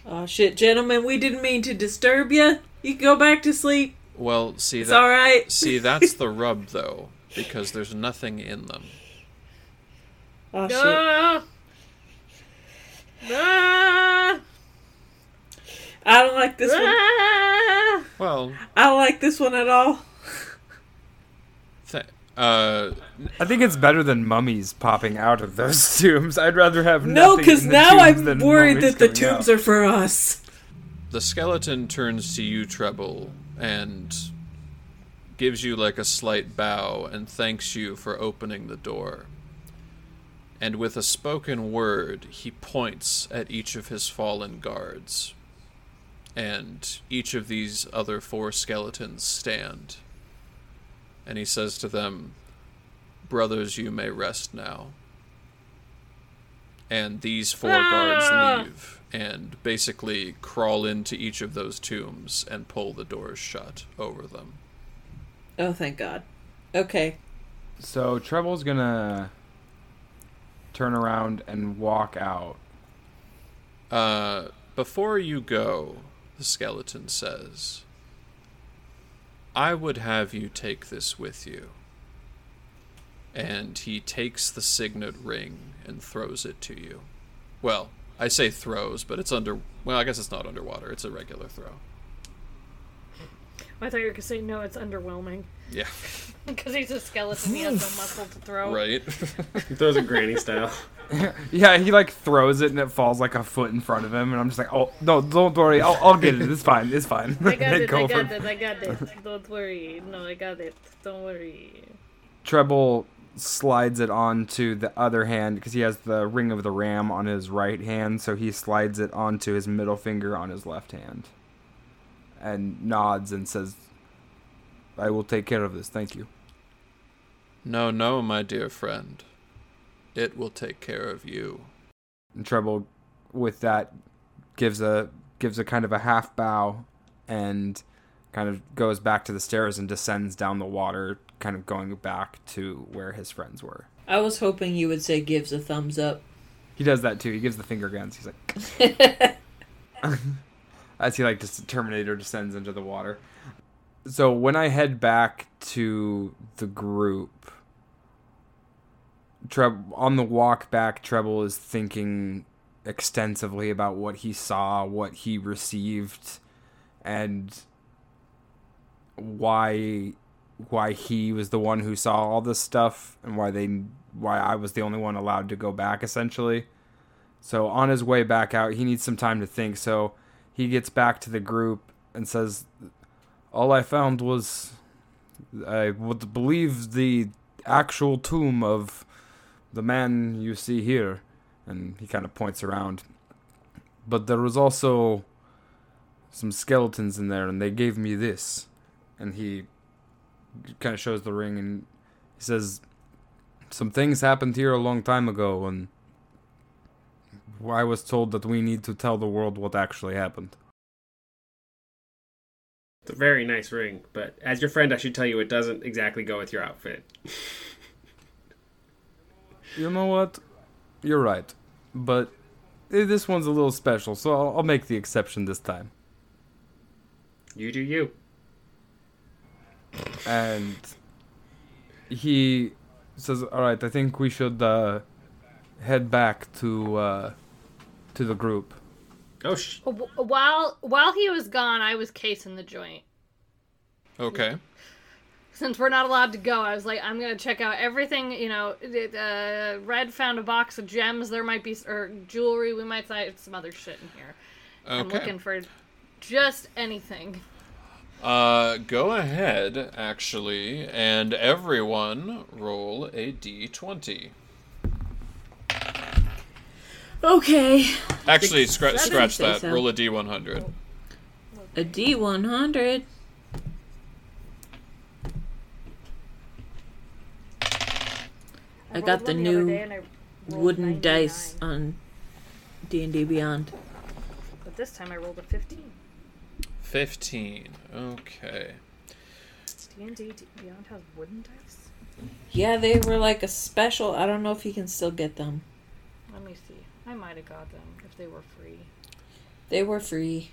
Oh shit, gentlemen, we didn't mean to disturb you. You can go back to sleep. Well, see It's that all right. see that's the rub though because there's nothing in them. Oh shit. Ah. Ah. I don't like this one. Ah. Well, I don't like this one at all. th- uh I think it's better than mummies popping out of those tombs. I'd rather have No, because now tombs I'm worried that the tombs out. are for us. the skeleton turns to you, Treble, and gives you like a slight bow and thanks you for opening the door. And with a spoken word, he points at each of his fallen guards. And each of these other four skeletons stand. And he says to them, Brothers, you may rest now. And these four Ah! guards leave and basically crawl into each of those tombs and pull the doors shut over them. Oh, thank God. Okay. So Treble's gonna turn around and walk out. Uh, before you go, the skeleton says, I would have you take this with you. And he takes the signet ring and throws it to you. Well, I say throws, but it's under. Well, I guess it's not underwater. It's a regular throw. I thought you were gonna say no. It's underwhelming Yeah, because he's a skeleton. He has no muscle to throw. right? He throws it granny style. Yeah, he like throws it and it falls like a foot in front of him, and I'm just like, oh no, don't worry, I'll, I'll get it. It's fine, it's fine. I got it. I for got it. I got it. Don't worry. No, I got it. Don't worry. Treble slides it onto the other hand because he has the ring of the ram on his right hand, so he slides it onto his middle finger on his left hand, and nods and says, "I will take care of this. Thank you." no, no, my dear friend. It will take care of you. And Treble, with that, gives a gives a kind of a half bow, and kind of goes back to the stairs and descends down the water, kind of going back to where his friends were. I was hoping you would say gives a thumbs up. He does that too. He gives the finger guns. He's like, as he like just Terminator descends into the water. So when I head back to the group, Treb on the walk back, Treble is thinking extensively about what he saw, what he received, and why why he was the one who saw all this stuff and why they why I was the only one allowed to go back essentially. So on his way back out, he needs some time to think. So he gets back to the group and says, "All I found was, I would believe the actual tomb of the man you see here." And he kind of points around. But there was also some skeletons in there, and they gave me this. And he kind of shows the ring, and he says, "Some things happened here a long time ago, and." I was told that we need to tell the world what actually happened. It's a very nice ring, but as your friend, I should tell you it doesn't exactly go with your outfit. You know what? You're right. But this one's a little special, so I'll, I'll make the exception this time. You do you. And he says, "All right, I think we should uh, head back to uh, to the group." Oh, sh- While while he was gone, I was casing the joint. Okay. Since we're not allowed to go, I was like, I'm gonna check out everything. You know, uh, Red found a box of gems. There might be or jewelry. We might find some other shit in here. Okay. I'm looking for just anything. Uh, go ahead, actually, and everyone roll a d20. Okay. Actually, scra- scratch that. so. Roll a d100. A D100. I got the new other day and I rolled Wooden 99, dice on D&D Beyond. But this time I rolled a 15. 15. Okay. D&D Beyond has wooden dice? Yeah, they were like a special. I don't know if you can still get them. Let me see. I might have got them if they were free. They were free.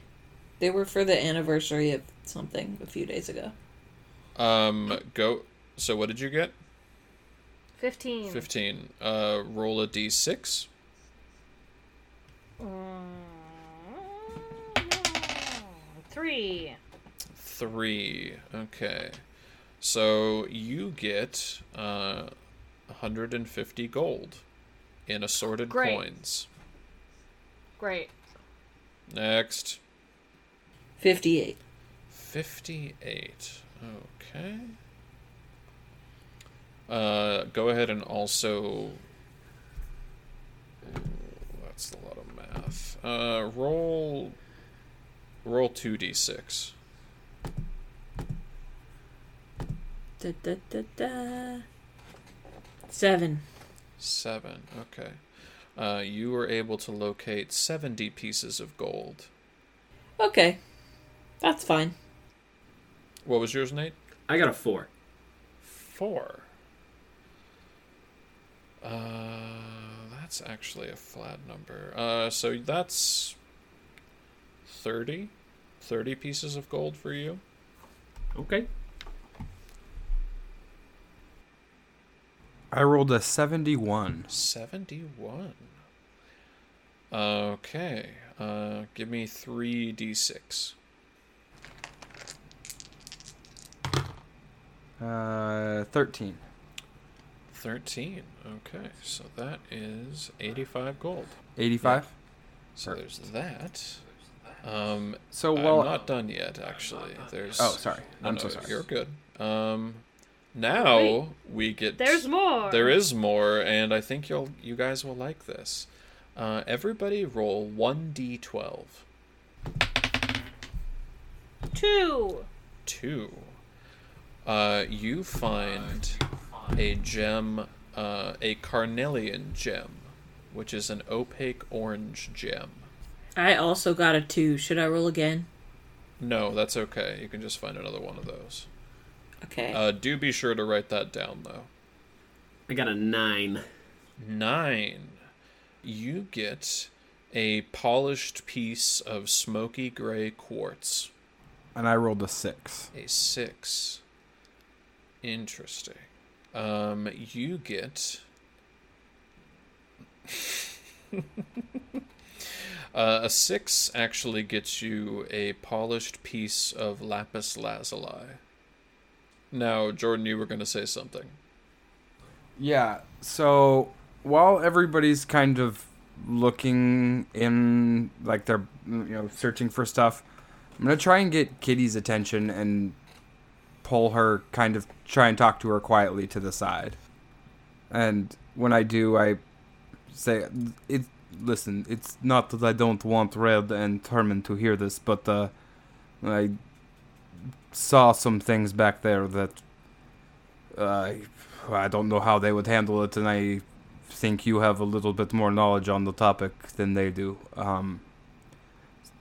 They were for the anniversary of something a few days ago. Um, go. So, what did you get? 15. 15. Uh, roll a d6. Mm, Three. Three. Okay. So, you get uh, 150 gold in assorted Great. coins. Great. Next. 58. 58. Okay. Uh, go ahead and also. Ooh, that's a lot of math. Uh, roll. Roll 2d6. Da, da, da, da. Seven. Seven. Okay. Uh, you were able to locate 70 pieces of gold. Okay. That's fine. What was yours, Nate? I got a four. Four. Uh, that's actually a flat number. Uh, so that's 30? 30 pieces of gold for you? Okay. I rolled a 71. 71. Okay. Uh, give me 3d6. Uh, 13. 13. Okay. So that is 85 gold. 85? So there's that. Um, So, well, I'm not done yet, actually. There's. Oh, sorry. I'm no, so sorry. You're good. Um, now Wait. we get. There's more. There is more, and I think you'll you guys will like this. Uh, everybody roll one d12. Two. Two. Uh, you find a gem, uh, a carnelian gem, which is an opaque orange gem. I also got a two. Should I roll again? No, that's okay. You can just find another one of those. Okay. Uh, do be sure to write that down, though. I got a nine. Nine. You get a polished piece of smoky gray quartz. And I rolled a 6. A six. Interesting. Um, you get. uh, a six actually gets you a polished piece of lapis lazuli. Now, Jordan, you were going to say something. Yeah, so while everybody's kind of looking in, like they're, you know, searching for stuff, I'm going to try and get Kitty's attention and pull her, kind of try and talk to her quietly to the side. And when I do, I say, it, listen, it's not that I don't want Red and Herman to hear this, but uh, I saw some things back there that uh, I don't know how they would handle it, and I think you have a little bit more knowledge on the topic than they do. Um,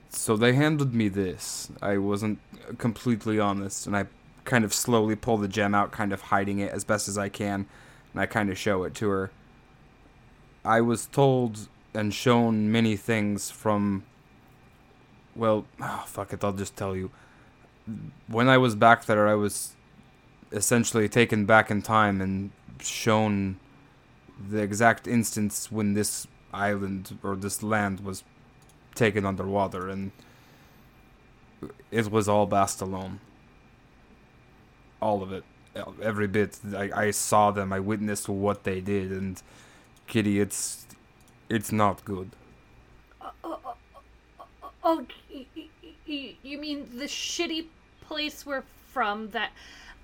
so they handed me this. I wasn't completely honest, and I kind of slowly pull the gem out, kind of hiding it as best as I can, and I kind of show it to her. I was told and shown many things from. Well, oh, fuck it, I'll just tell you. When I was back there, I was essentially taken back in time and shown the exact instance when this island or this land was taken underwater and it was all Bastalone. All of it. Every bit. I, I saw them. I witnessed what they did and Kitty, it's it's not good. Oh, y- y- y- you mean the shitty place we're from that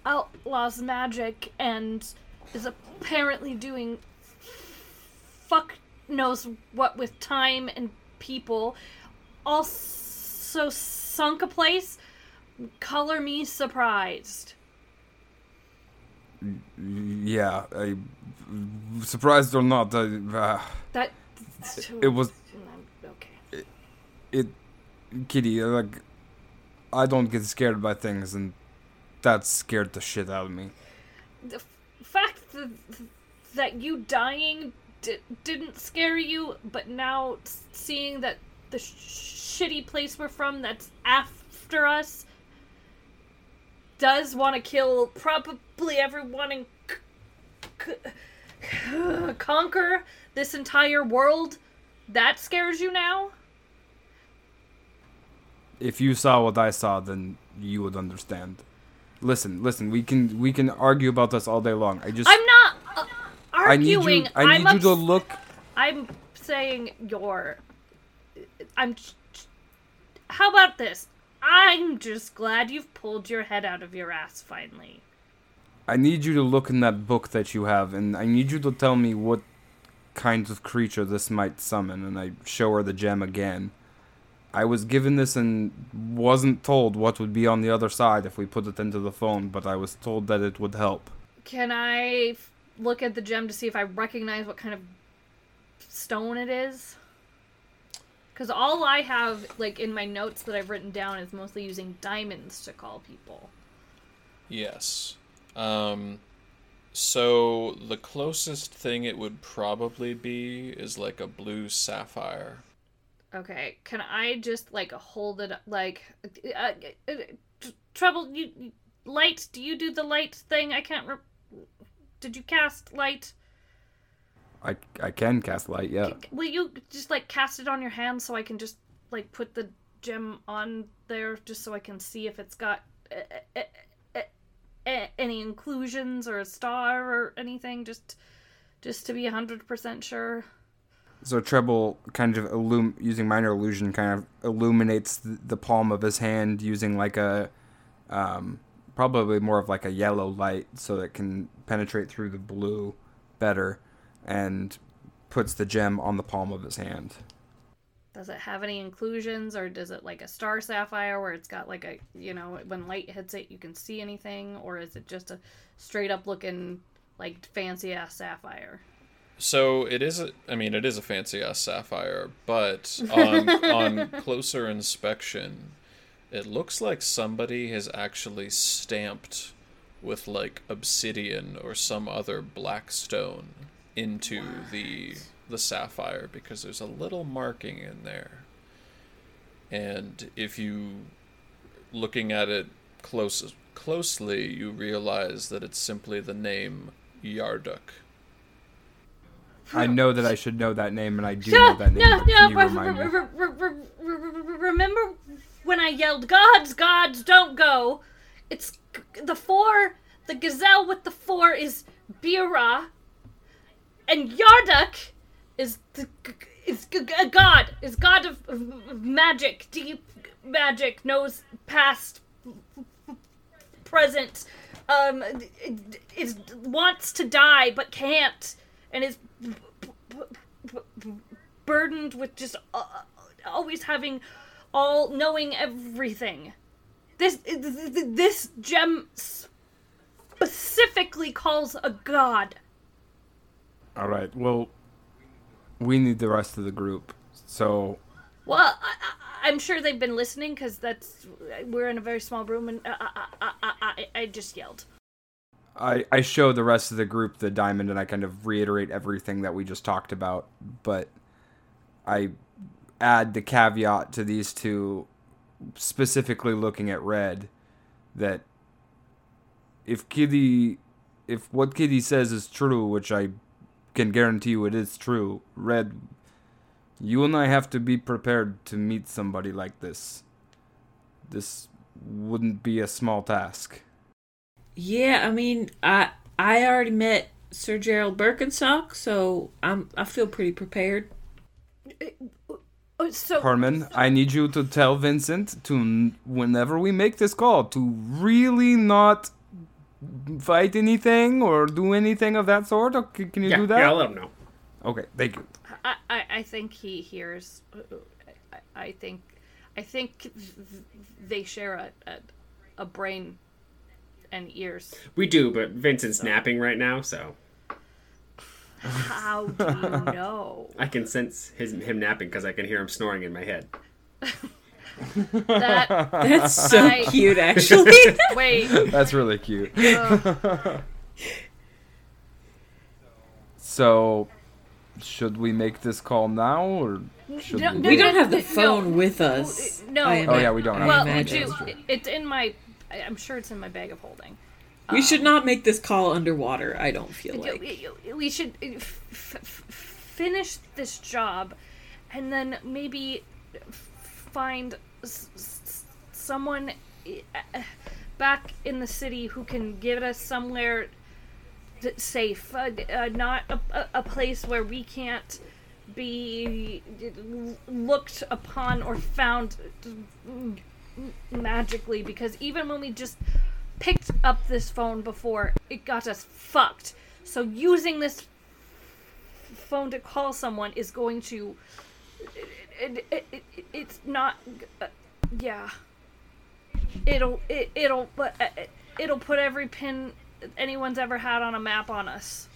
outlaws magic and is apparently doing fuck knows what with time and people. Also sunk a place. Color me surprised. Yeah, I surprised or not, I, uh, That it was okay. it kitty like i don't get scared by things and that scared the shit out of me the fact that, that you dying d- didn't scare you, but now seeing that the sh- shitty place we're from that's after us does want to kill probably everyone and c- c- conquer this entire world, that scares you now? If you saw what i saw then you would understand listen listen we can we can argue about this all day long i just I'm not uh, I need you i need am you to ups- look I'm saying you're. I'm. How about this? I'm just glad you've pulled your head out of your ass finally. i need you to look in that book that you have and i need you to tell me what kind of creature this might summon and i show her the gem again i was given this and wasn't told what would be on the other side if we put it into the phone but i was told that it would help Can I f- look at the gem to see if I recognize what kind of stone it is? Because all I have, like in my notes that I've written down, is mostly using diamonds to call people. Yes. Um, so the closest thing it would probably be is like a blue sapphire. Okay, can I just like hold it like uh, uh, tr- trouble you you- light? Do you do the light thing? I can't. Re- Did you cast light? I, I can cast light, yeah. Will you just like cast it on your hand so I can just like put the gem on there just so I can see if it's got uh, any inclusions or a star or anything just just to be 100% sure. So Treble kind of illum- using minor illusion kind of illuminates the, palm of his hand using like a um, probably more of like a yellow light so it can penetrate through the blue better and puts the gem on the palm of his hand. Does it have any inclusions or does it like a star sapphire where it's got like a, you know, when light hits it you can see anything or is it just a straight up looking like fancy ass sapphire? So it is. A, I mean, it is a fancy ass sapphire, but on on closer inspection, it looks like somebody has actually stamped with like obsidian or some other black stone into the the sapphire because there's a little marking in there. And if you looking at it close closely, you realize that it's simply the name Yarduk. I know that I should know that name, and I do know that name. no, but can you no. Remember when I yelled, "Gods, gods, don't go"? It's the four. The gazelle with the four is Bira, and Yarduk is the is a god. Is god of, of of magic, deep magic, knows past, present. Um, is wants to die but can't, and is b- burdened with just uh, always having all knowing everything. This this gem specifically calls a god. All right. Well, we need the rest of the group. So Well, I, I, I'm sure they've been listening because that's we're in a very small room, and I, I, I, I, I, I just yelled. I, I show the rest of the group the diamond and I kind of reiterate everything that we just talked about, but I add the caveat to these two, specifically looking at red, that if Kitty, if what Kitty says is true, which I can guarantee you it is true, red, you and I have to be prepared to meet somebody like this. This wouldn't be a small task. Yeah, I mean, I I already met Sir Gerald Birkenstock, so I'm I feel pretty prepared. Oh, so Carmen, I need you to tell Vincent to, whenever we make this call, to really not fight anything or do anything of that sort. Or c- can you Yeah, do that? yeah, I'll let him know. Okay, thank you. I, I, I think he hears. I, I think, I think they share a, a, a brain and ears. We do, but Vincent's napping right now, so How do you know? I can sense his him napping because I can hear him snoring in my head. That That's so I- cute, actually. wait. That's really cute. uh, So, should we make this call now or should No, we? no, we don't have the no. phone with us. No. I Oh, yeah, we don't Well, the we do. It's in my. I- I'm sure it's in my bag of holding. We should not make this call underwater. I don't feel like. We- should uh, f- f- finish this job, and then maybe find s- someone uh, back in the city who can get us somewhere th- safe, uh, uh, not a- a place where we can't be looked upon or found magically. Because even when we just picked up this phone before, it got us fucked. So using this phone to call someone is going to. It, it, it, it- it's not. Uh, yeah. It'll it, it'll but uh, it'll put every pin anyone's ever had on a map on us.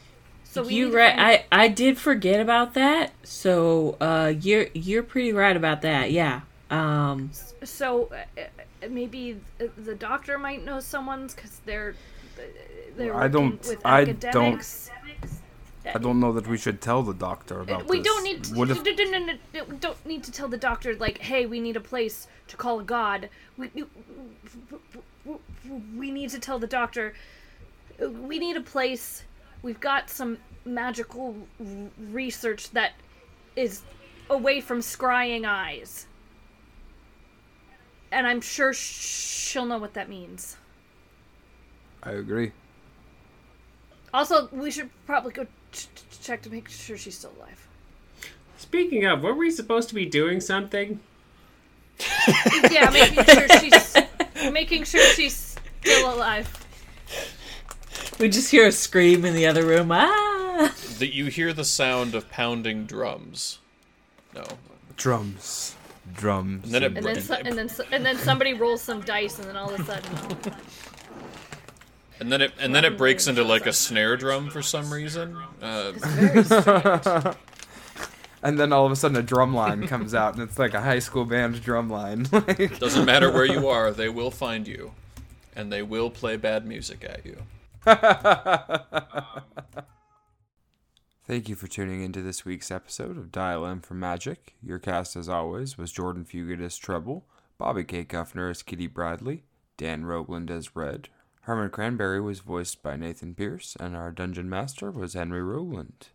So we you right. I I did forget about that. So uh, you're you're pretty right about that. Yeah. Um. So uh, uh, maybe the doctor might know someone's because they're uh, they're I don't- with I don't- academics. I don't know that we should tell the doctor about We this. don't need to, if no, no, no, no, we don't need to tell the doctor like, hey, we need a place to call a god. We we need to tell the doctor we need a place. We've got some magical research that is away from scrying eyes. And I'm sure she'll know what that means. I agree. Also, we should probably go ch- ch- check to make sure she's still alive. Speaking of, were we supposed to be doing something? Yeah, making sure she's making sure she's still alive. We just hear a scream in the other room. Ah! That you hear the sound of pounding drums. No. Drums. Drums. And then it- And then so, and then so, and then somebody rolls some dice, and then all of a sudden, And then it and then it breaks into like a snare drum for some reason. Uh. And then all of a sudden a drum line comes out, and it's like a high school band drum line. Like- doesn't matter where you are, they will find you, and they will play bad music at you. Thank you for tuning into this week's episode of Dial M for Magic. Your cast, as always, was Jordan Fugit as Treble, Bobby K. Guffner as Kitty Bradley, Dan Rogland as Red, Herman Cranberry was voiced by Nathan Pierce, and our Dungeon Master was Henry Rowland.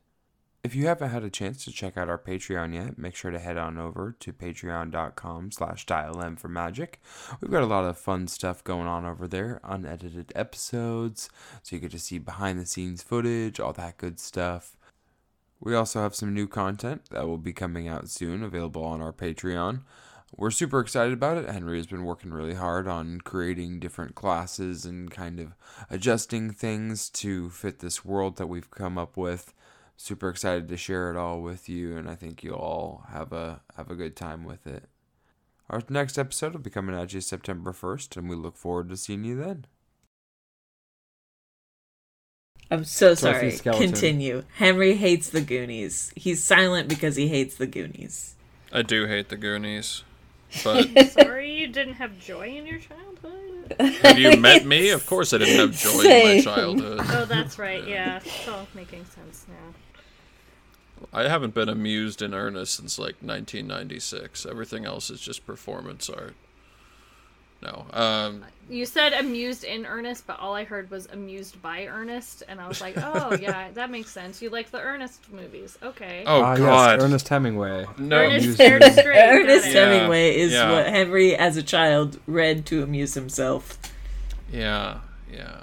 If you haven't had a chance to check out our Patreon yet, make sure to head on over to patreon.com slash for magic. We've got a lot of fun stuff going on over there, unedited episodes, so you get to see behind the scenes footage, all that good stuff. We also have some new content that will be coming out soon, available on our Patreon. We're super excited about it. Henry has been working really hard on creating different classes and kind of adjusting things to fit this world that we've come up with. Super excited to share it all with you, and I think you'll all have a have a good time with it. Our next episode will be coming at you September first, and we look forward to seeing you then. I'm so Dorothy sorry. Skeleton. Continue. Henry hates the Goonies. He's silent because he hates the Goonies. I do hate the Goonies, but Sorry, you didn't have joy in your childhood. have you met me? Of course, I didn't have joy in my childhood. Oh, that's right. Yeah, it's all making sense now. I haven't been amused in earnest since like 1996. Everything else is just performance art. No. Um, You said amused in earnest, but all I heard was amused by Ernest, and I was like, oh yeah, that makes sense. You like the Ernest movies, okay? oh Ah, God. yes, Ernest Hemingway. no. Ernest Amused stared me. straight. got Ernest. Yeah, Hemingway is yeah. what Henry, as a child, read to amuse himself. Yeah. Yeah.